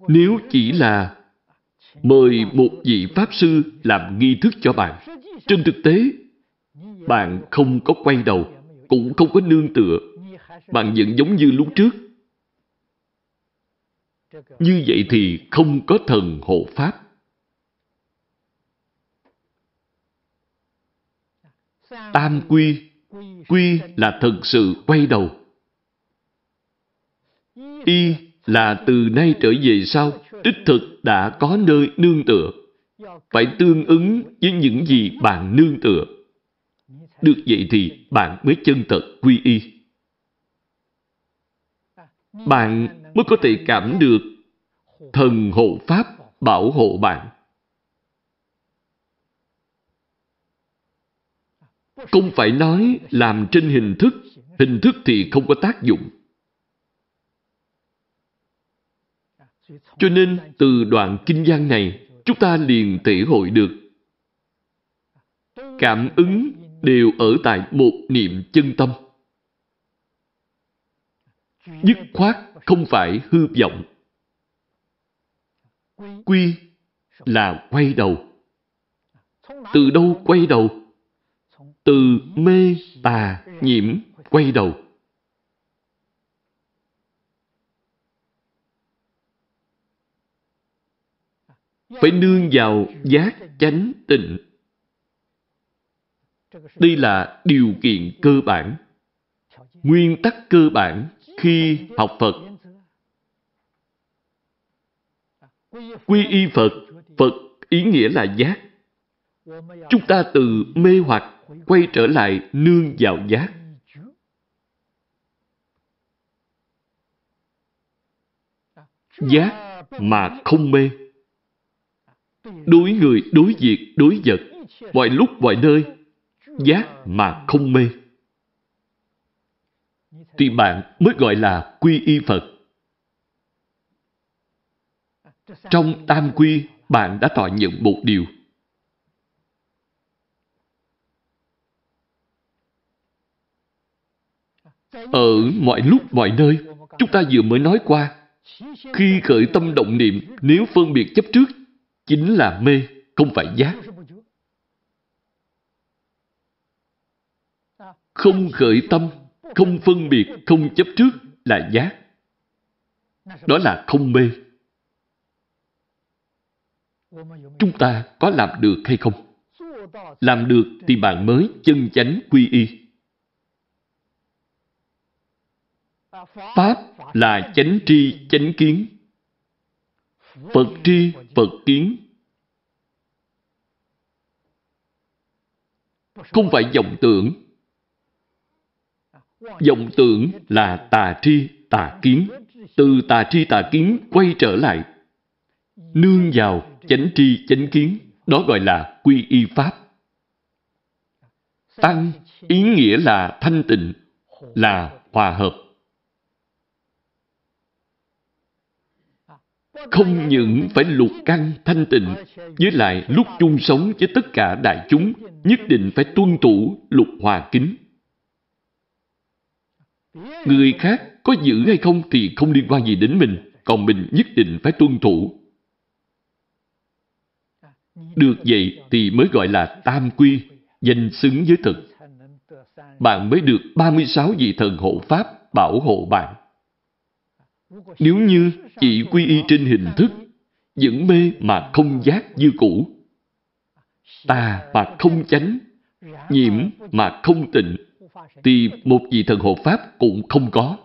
Nếu chỉ là mời một vị Pháp Sư làm nghi thức cho bạn, trên thực tế, bạn không có quay đầu, cũng không có nương tựa. Bạn vẫn giống như lúc trước. Như vậy thì không có thần hộ Pháp. Tam quy, quy là thực sự quay đầu. Y là từ nay trở về sau, đích thực đã có nơi nương tựa. Phải tương ứng với những gì bạn nương tựa. Được vậy thì bạn mới chân thật quy y. Bạn mới có thể cảm được thần hộ pháp bảo hộ bạn. Không phải nói làm trên hình thức, hình thức thì không có tác dụng. Cho nên, từ đoạn kinh văn này, chúng ta liền thể hội được cảm ứng đều ở tại một niệm chân tâm. Dứt khoát không phải hư vọng. Quy là quay đầu. Từ đâu quay đầu? Từ mê tà nhiễm quay đầu. Phải nương vào giác chánh tịnh. Đây là điều kiện cơ bản, nguyên tắc cơ bản khi học Phật. Quy y Phật, Phật ý nghĩa là giác. Chúng ta từ mê hoặc quay trở lại nương vào giác. Giác mà không mê. Đối người, đối việc, đối vật, mọi lúc, mọi nơi, giác mà không mê. Thì bạn mới gọi là quy y Phật. Trong tam quy, bạn đã thọ nhận một điều – Ở mọi lúc mọi nơi, chúng ta vừa mới nói qua, khi khởi tâm động niệm, nếu phân biệt chấp trước, chính là mê, không phải giác. Không khởi tâm, không phân biệt, không chấp trước là giác. Đó là không mê. Chúng ta có làm được hay không? Làm được thì bạn mới chân chánh quy y. Pháp là chánh tri chánh kiến. Phật tri Phật kiến. Không phải vọng tưởng. Vọng tưởng là tà tri tà kiến. Từ tà tri tà kiến quay trở lại. Nương vào chánh tri chánh kiến. Đó gọi là quy y Pháp. Tăng ý nghĩa là thanh tịnh, là hòa hợp. Không những phải lục căn thanh tịnh, với lại lúc chung sống với tất cả đại chúng, nhất định phải tuân thủ lục hòa kính. Người khác có giữ hay không thì không liên quan gì đến mình, còn mình nhất định phải tuân thủ. Được vậy thì mới gọi là tam quy, danh xứng với thực. Bạn mới được 36 vị thần hộ Pháp bảo hộ bạn. Nếu như chỉ quy y trên hình thức, vẫn mê mà không giác như cũ, tà mà không chánh, nhiễm mà không tịnh, thì một vị thần hộ Pháp cũng không có.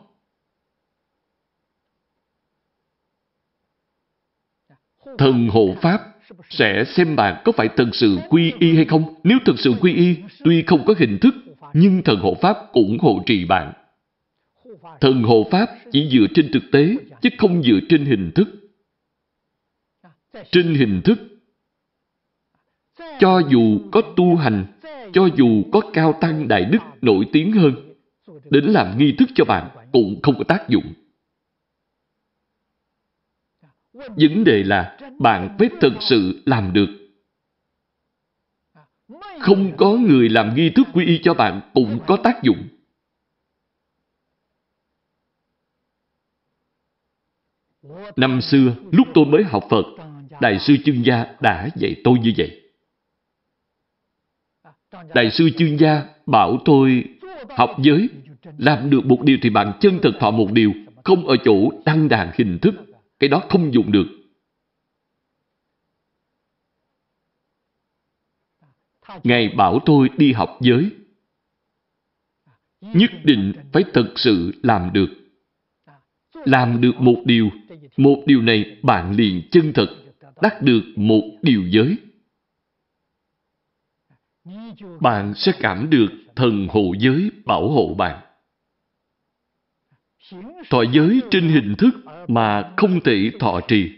Thần hộ Pháp sẽ xem bạn có phải thật sự quy y hay không. Nếu thật sự quy y, tuy không có hình thức, nhưng thần hộ Pháp cũng hộ trì bạn. Thần hộ Pháp chỉ dựa trên thực tế, chứ không dựa trên hình thức. Trên hình thức, cho dù có tu hành, cho dù có cao tăng đại đức nổi tiếng hơn, đến làm nghi thức cho bạn cũng không có tác dụng. Vấn đề là bạn phải thật sự làm được. Không có người làm nghi thức quy y cho bạn cũng có tác dụng. Năm xưa, lúc tôi mới học Phật, Đại sư Chương Gia đã dạy tôi như vậy. Đại sư Chương Gia bảo tôi học giới, làm được một điều thì bạn chân thực thọ một điều, không ở chỗ đăng đàn hình thức. Cái đó không dùng được. Ngài bảo tôi đi học giới. Nhất định phải thật sự làm được. Làm được một điều, một điều này bạn liền chân thật, đắc được một điều giới. Bạn sẽ cảm được thần hộ giới bảo hộ bạn. Thọ giới trên hình thức mà không thể thọ trì,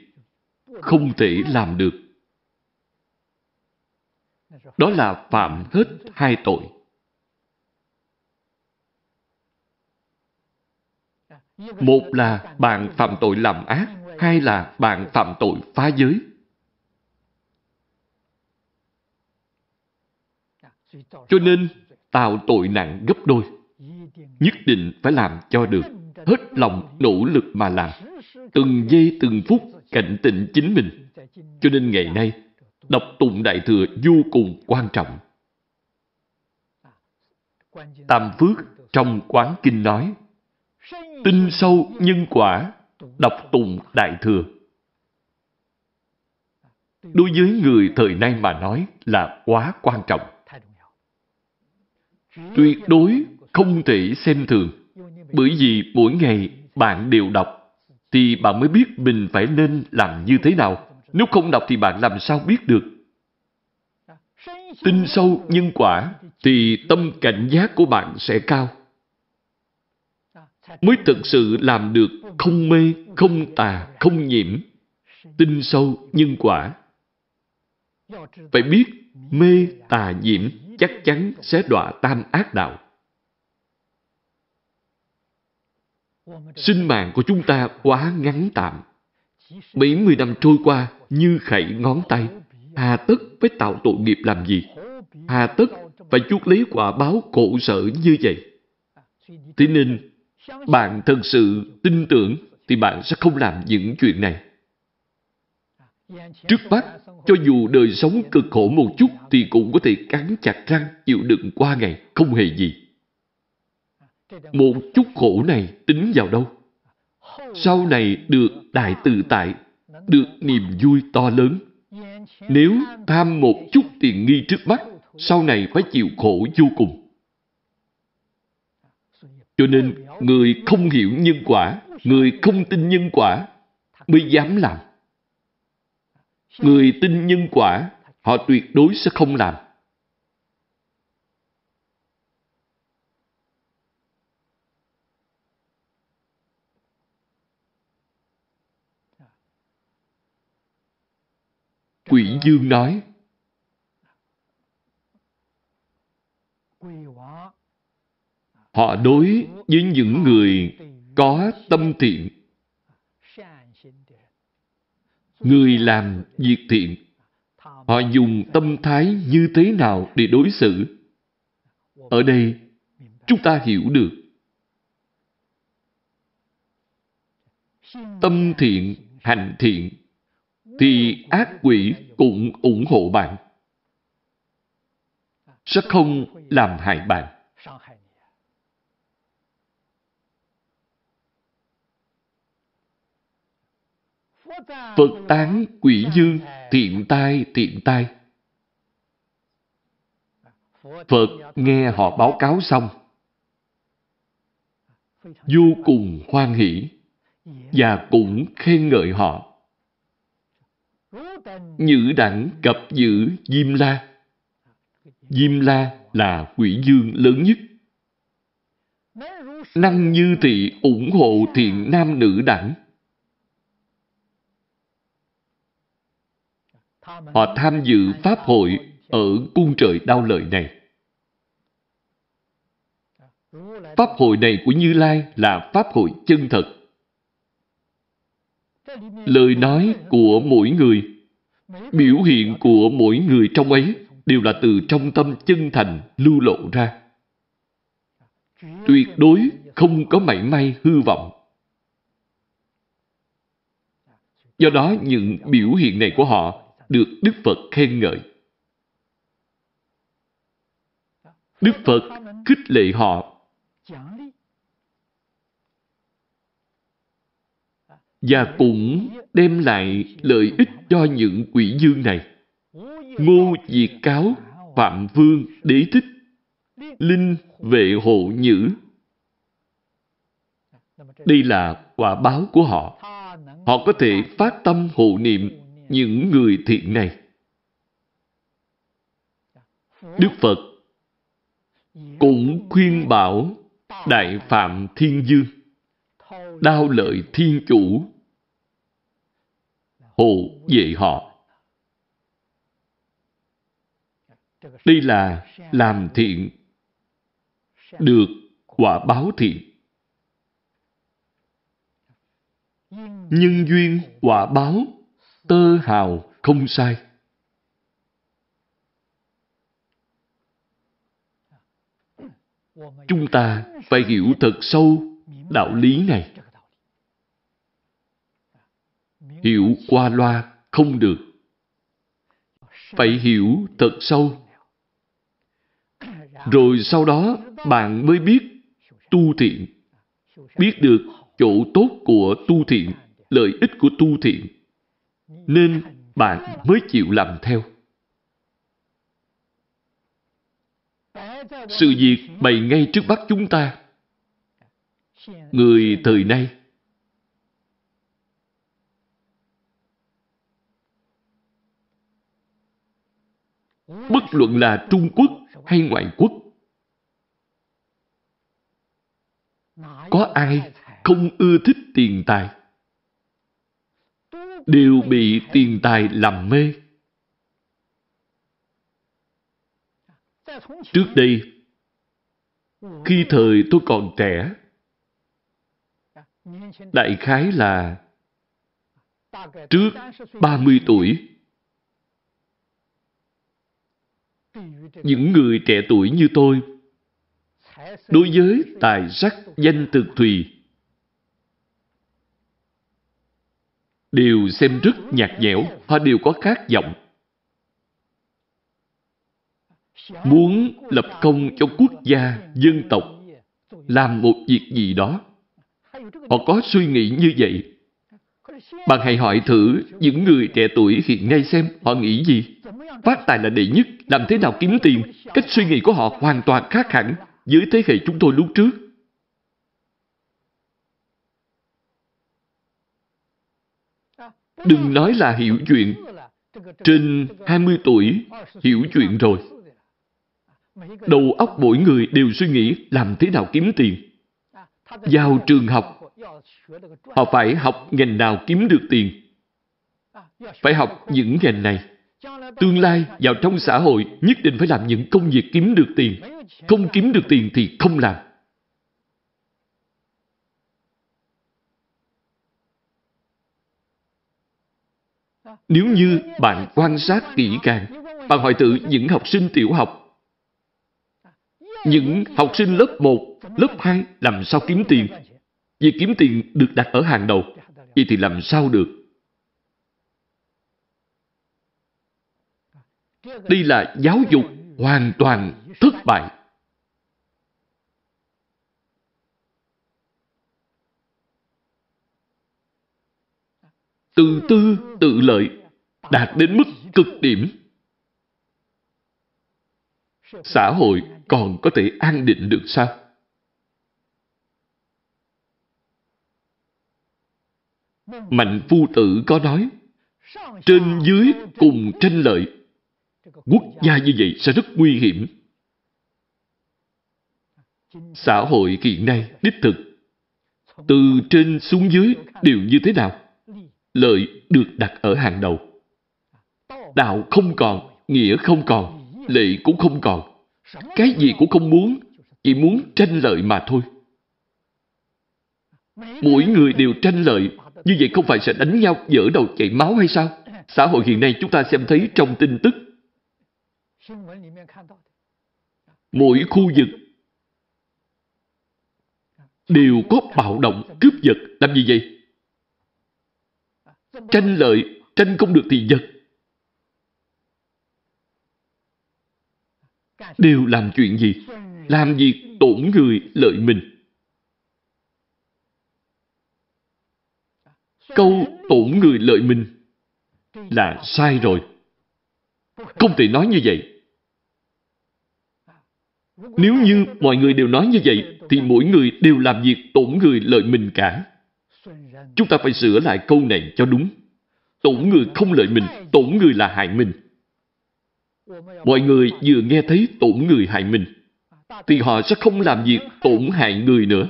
không thể làm được. Đó là phạm hết hai tội. Một là bạn phạm tội làm ác, hai là bạn phạm tội phá giới. Cho nên, tạo tội nặng gấp đôi. Nhất định phải làm cho được, hết lòng nỗ lực mà làm. Từng giây từng phút cảnh tỉnh chính mình. Cho nên ngày nay, đọc tụng Đại Thừa vô cùng quan trọng. Tam Phước trong Quán Kinh nói, tin sâu nhân quả, đọc tụng Đại Thừa. Đối với người thời nay mà nói là quá quan trọng. Tuyệt đối không thể xem thường, bởi vì mỗi ngày bạn đều đọc, thì bạn mới biết mình phải nên làm như thế nào. Nếu không đọc thì bạn làm sao biết được? Tin sâu nhân quả thì tâm cảnh giác của bạn sẽ cao. Mới thực sự làm được không mê, không tà, không nhiễm. Tin sâu nhân quả. Phải biết mê tà nhiễm chắc chắn sẽ đọa tam ác đạo. Sinh mạng của chúng ta quá ngắn tạm. Mấy mươi năm trôi qua như khẩy ngón tay. Hà tất phải tạo tội nghiệp làm gì? Hà tất phải chuốc lấy quả báo khổ sở như vậy? Thế nên, bạn thật sự tin tưởng thì bạn sẽ không làm những chuyện này. Trước mắt, cho dù đời sống cực khổ một chút thì cũng có thể cắn chặt răng chịu đựng qua ngày, không hề gì. Một chút khổ này tính vào đâu? Sau này được đại tự tại, được niềm vui to lớn. Nếu tham một chút tiền nghi trước mắt, sau này phải chịu khổ vô cùng. Cho nên, người không hiểu nhân quả, người không tin nhân quả, mới dám làm. Người tin nhân quả, họ tuyệt đối sẽ không làm. Quỷ Dương nói, họ đối với những người có tâm thiện, người làm việc thiện, họ dùng tâm thái như thế nào để đối xử? Ở đây, chúng ta hiểu được. Tâm thiện, hành thiện, thì ác quỷ cũng ủng hộ bạn. Sẽ không làm hại bạn. Phật tán quỷ dương, thiện tai, thiện tai. Phật nghe họ báo cáo xong, vô cùng hoan hỷ và cũng khen ngợi họ. Nhữ đẳng cập giữ Diêm La. Diêm La là quỷ dương lớn nhất. Năng như thị ủng hộ thiện nam nữ đẳng. Họ tham dự Pháp hội ở cung trời đau lợi này. Pháp hội này của Như Lai là Pháp hội chân thật. Lời nói của mỗi người, biểu hiện của mỗi người trong ấy đều là từ trong tâm chân thành lưu lộ ra. Tuyệt đối không có mảy may hư vọng. Do đó những biểu hiện này của họ được Đức Phật khen ngợi. Đức Phật khích lệ họ và cũng đem lại lợi ích cho những quỷ dương này. Ngô Diệt Cáo, Phạm Vương, Đế Thích, Linh, Vệ Hộ Nhữ. Đây là quả báo của họ. Họ có thể phát tâm hộ niệm những người thiện này. Đức Phật cũng khuyên bảo Đại Phạm Thiên Dương đao lợi thiên chủ hộ vệ họ. Đây là làm thiện được quả báo thiện. Nhân duyên quả báo tơ hào không sai. Chúng ta phải hiểu thật sâu đạo lý này. Hiểu qua loa không được. Phải hiểu thật sâu. Rồi sau đó bạn mới biết tu thiện. Biết được chỗ tốt của tu thiện, lợi ích của tu thiện. Nên bạn mới chịu làm theo. Sự việc bày ngay trước mắt chúng ta. Người thời nay bất luận là Trung Quốc hay ngoại quốc. Có ai không ưa thích tiền tài? Đều bị tiền tài làm mê. Trước đây, khi thời tôi còn trẻ, đại khái là trước 30 tuổi, những người trẻ tuổi như tôi đối với tài sắc danh thực thùy đều xem rất nhạt nhẽo, họ đều có khát vọng. Muốn lập công cho quốc gia, dân tộc, làm một việc gì đó. Họ có suy nghĩ như vậy. Bạn hãy hỏi thử những người trẻ tuổi hiện nay xem họ nghĩ gì. Phát tài là đệ nhất, làm thế nào kiếm tiền. Cách suy nghĩ của họ hoàn toàn khác hẳn với thế hệ chúng tôi lúc trước. Đừng nói là hiểu chuyện. Trên 20 tuổi, hiểu chuyện rồi. Đầu óc mỗi người đều suy nghĩ làm thế nào kiếm tiền. Vào trường học, họ phải học ngành nào kiếm được tiền. Phải học những ngành này. Tương lai vào trong xã hội nhất định phải làm những công việc kiếm được tiền. Không kiếm được tiền thì không làm. Nếu như bạn quan sát kỹ càng, bạn hỏi tự những học sinh tiểu học, những học sinh lớp 1, lớp 2 làm sao kiếm tiền? Việc kiếm tiền được đặt ở hàng đầu. Vậy thì làm sao được? Đây là giáo dục hoàn toàn thất bại. Tự tư, tự lợi, đạt đến mức cực điểm. Xã hội còn có thể an định được sao? Mạnh phu tử có nói, trên dưới cùng tranh lợi. Quốc gia như vậy sẽ rất nguy hiểm. Xã hội hiện nay đích thực, từ trên xuống dưới đều như thế nào? Lợi được đặt ở hàng đầu. Đạo không còn, nghĩa không còn, lệ cũng không còn. Cái gì cũng không muốn, chỉ muốn tranh lợi mà thôi. Mỗi người đều tranh lợi, như vậy không phải sẽ đánh nhau dở đầu chảy máu hay sao? Xã hội hiện nay chúng ta xem thấy trong tin tức. Mỗi khu vực đều có bạo động, cướp giật. Làm gì vậy? Tranh lợi, tranh không được thì giật. Đều làm chuyện gì? Làm việc tổn người lợi mình. Câu tổn người lợi mình là sai rồi. Không thể nói như vậy. Nếu như mọi người đều nói như vậy, thì mỗi người đều làm việc tổn người lợi mình cả. Chúng ta phải sửa lại câu này cho đúng. Tổn người không lợi mình, tổn người là hại mình. Mọi người vừa nghe thấy tổn người hại mình, thì họ sẽ không làm việc tổn hại người nữa.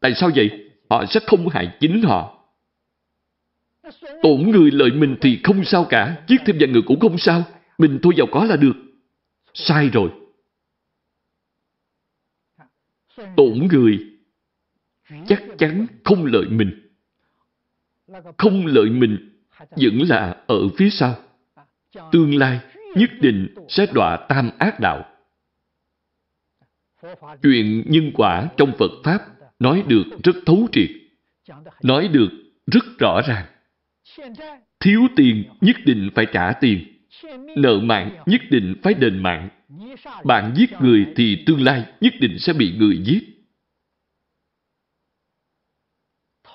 Tại sao vậy? Họ sẽ không hại chính họ. Tổn người lợi mình thì không sao cả, giết thêm vài người cũng không sao. Mình thôi giàu có là được. Sai rồi. Tổn người chắc chắn không lợi mình. Không lợi mình vẫn là ở phía sau tương lai nhất định sẽ đọa tam ác đạo. Chuyện nhân quả trong Phật Pháp nói được rất thấu triệt, nói được rất rõ ràng. Thiếu tiền nhất định phải trả tiền, nợ mạng nhất định phải đền mạng. Bạn giết người thì tương lai nhất định sẽ bị người giết.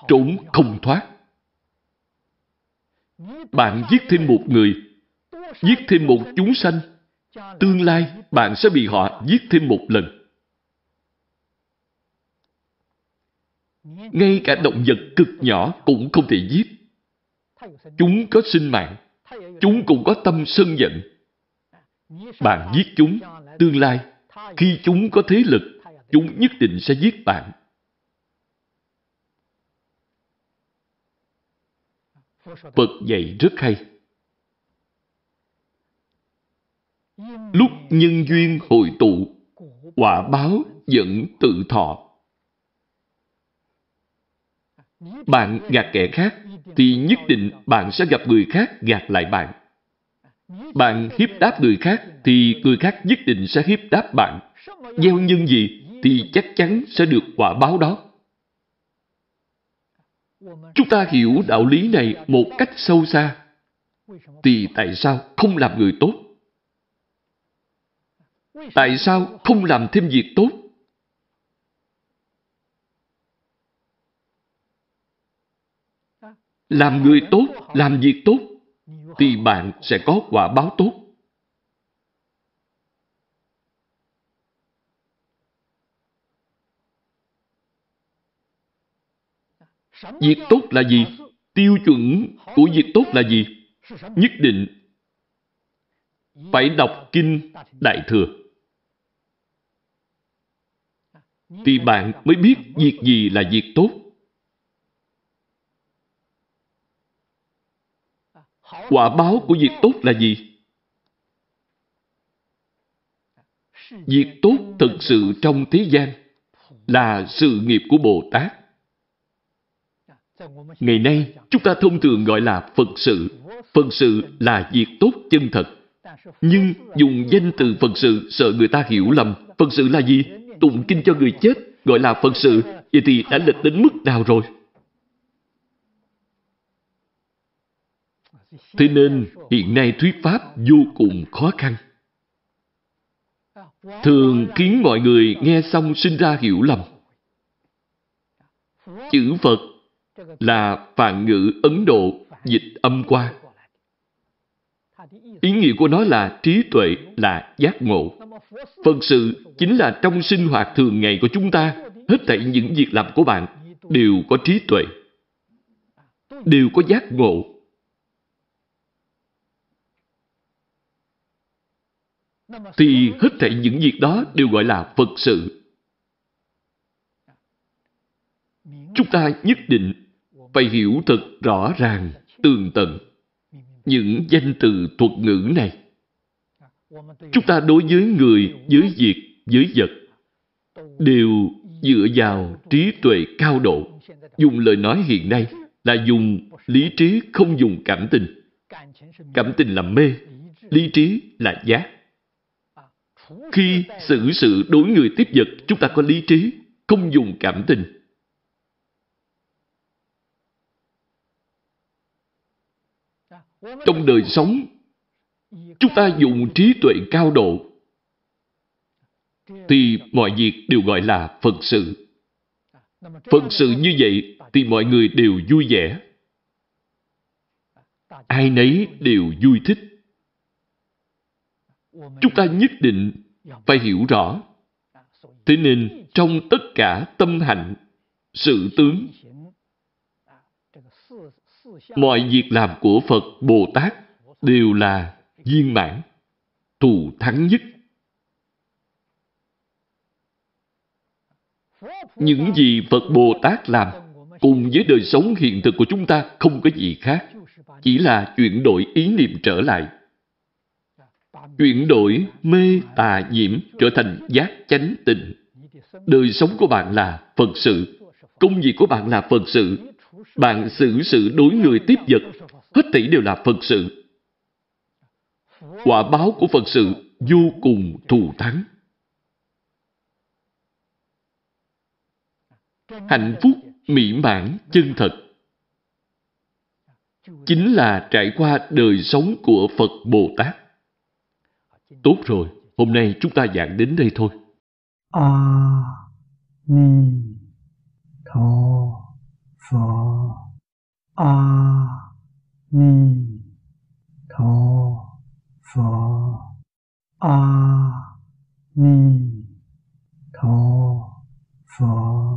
Trốn không thoát. Bạn giết thêm một người giết thêm một chúng sanh, tương lai bạn sẽ bị họ giết thêm một lần. Ngay cả động vật cực nhỏ cũng không thể giết. Chúng có sinh mạng, chúng cũng có tâm sân giận. Bạn giết chúng, tương lai, khi chúng có thế lực, chúng nhất định sẽ giết bạn. Phật dạy rất hay. Lúc nhân duyên hội tụ, quả báo dẫn tự thọ. Bạn gạt kẻ khác, thì nhất định bạn sẽ gặp người khác gạt lại bạn. Bạn hiếp đáp người khác thì người khác nhất định sẽ hiếp đáp bạn. Gieo nhân gì thì chắc chắn sẽ được quả báo đó. Chúng ta hiểu đạo lý này một cách sâu xa. Thì tại sao không làm người tốt? Tại sao không làm thêm việc tốt? Làm người tốt, làm việc tốt, thì bạn sẽ có quả báo tốt. Việc tốt là gì? Tiêu chuẩn của việc tốt là gì? Nhất định phải đọc Kinh Đại Thừa. Thì bạn mới biết việc gì là việc tốt. Quả báo của việc tốt là gì? Việc tốt thực sự trong thế gian là sự nghiệp của Bồ Tát. Ngày nay, chúng ta thông thường gọi là Phật sự. Phật sự là việc tốt chân thật. Nhưng dùng danh từ Phật sự sợ người ta hiểu lầm. Phật sự là gì? Tụng kinh cho người chết gọi là Phật sự. Vậy thì đã lệch đến mức nào rồi? Thế nên hiện nay thuyết Pháp vô cùng khó khăn. Thường khiến mọi người nghe xong sinh ra hiểu lầm. Chữ Phật là phạn ngữ Ấn Độ dịch âm qua. Ý nghĩa của nó là trí tuệ, là giác ngộ. Phật sự chính là trong sinh hoạt thường ngày của chúng ta, hết thảy những việc làm của bạn đều có trí tuệ, đều có giác ngộ. Thì hết thảy những việc đó đều gọi là Phật sự. Chúng ta nhất định phải hiểu thật rõ ràng, tường tận những danh từ thuật ngữ này. Chúng ta đối với người, với việc, với vật đều dựa vào trí tuệ cao độ. Dùng lời nói hiện nay là dùng lý trí không dùng cảm tình. Cảm tình là mê, lý trí là giác. Khi xử sự đối người tiếp vật, chúng ta có lý trí, không dùng cảm tình. Trong đời sống, chúng ta dùng trí tuệ cao độ, thì mọi việc đều gọi là Phật sự. Phật sự như vậy thì mọi người đều vui vẻ. Ai nấy đều vui thích. Chúng ta nhất định phải hiểu rõ. Thế nên trong tất cả tâm hạnh, sự tướng, mọi việc làm của Phật Bồ Tát đều là viên mãn, thù thắng nhất. Những gì Phật Bồ Tát làm cùng với đời sống hiện thực của chúng ta không có gì khác, chỉ là chuyển đổi ý niệm trở lại. Chuyển đổi mê tà nhiễm trở thành giác chánh tịnh. Đời sống của bạn là Phật sự, công việc của bạn là Phật sự, bạn xử sự đối người tiếp vật, hết thảy đều là Phật sự. Quả báo của Phật sự vô cùng thù thắng. Hạnh phúc, mỹ mãn, chân thật chính là trải qua đời sống của Phật Bồ Tát. Tốt rồi, hôm nay chúng ta giảng đến đây thôi. A Ni Tho Phở A Ni Tho Phở A Ni Tho Phở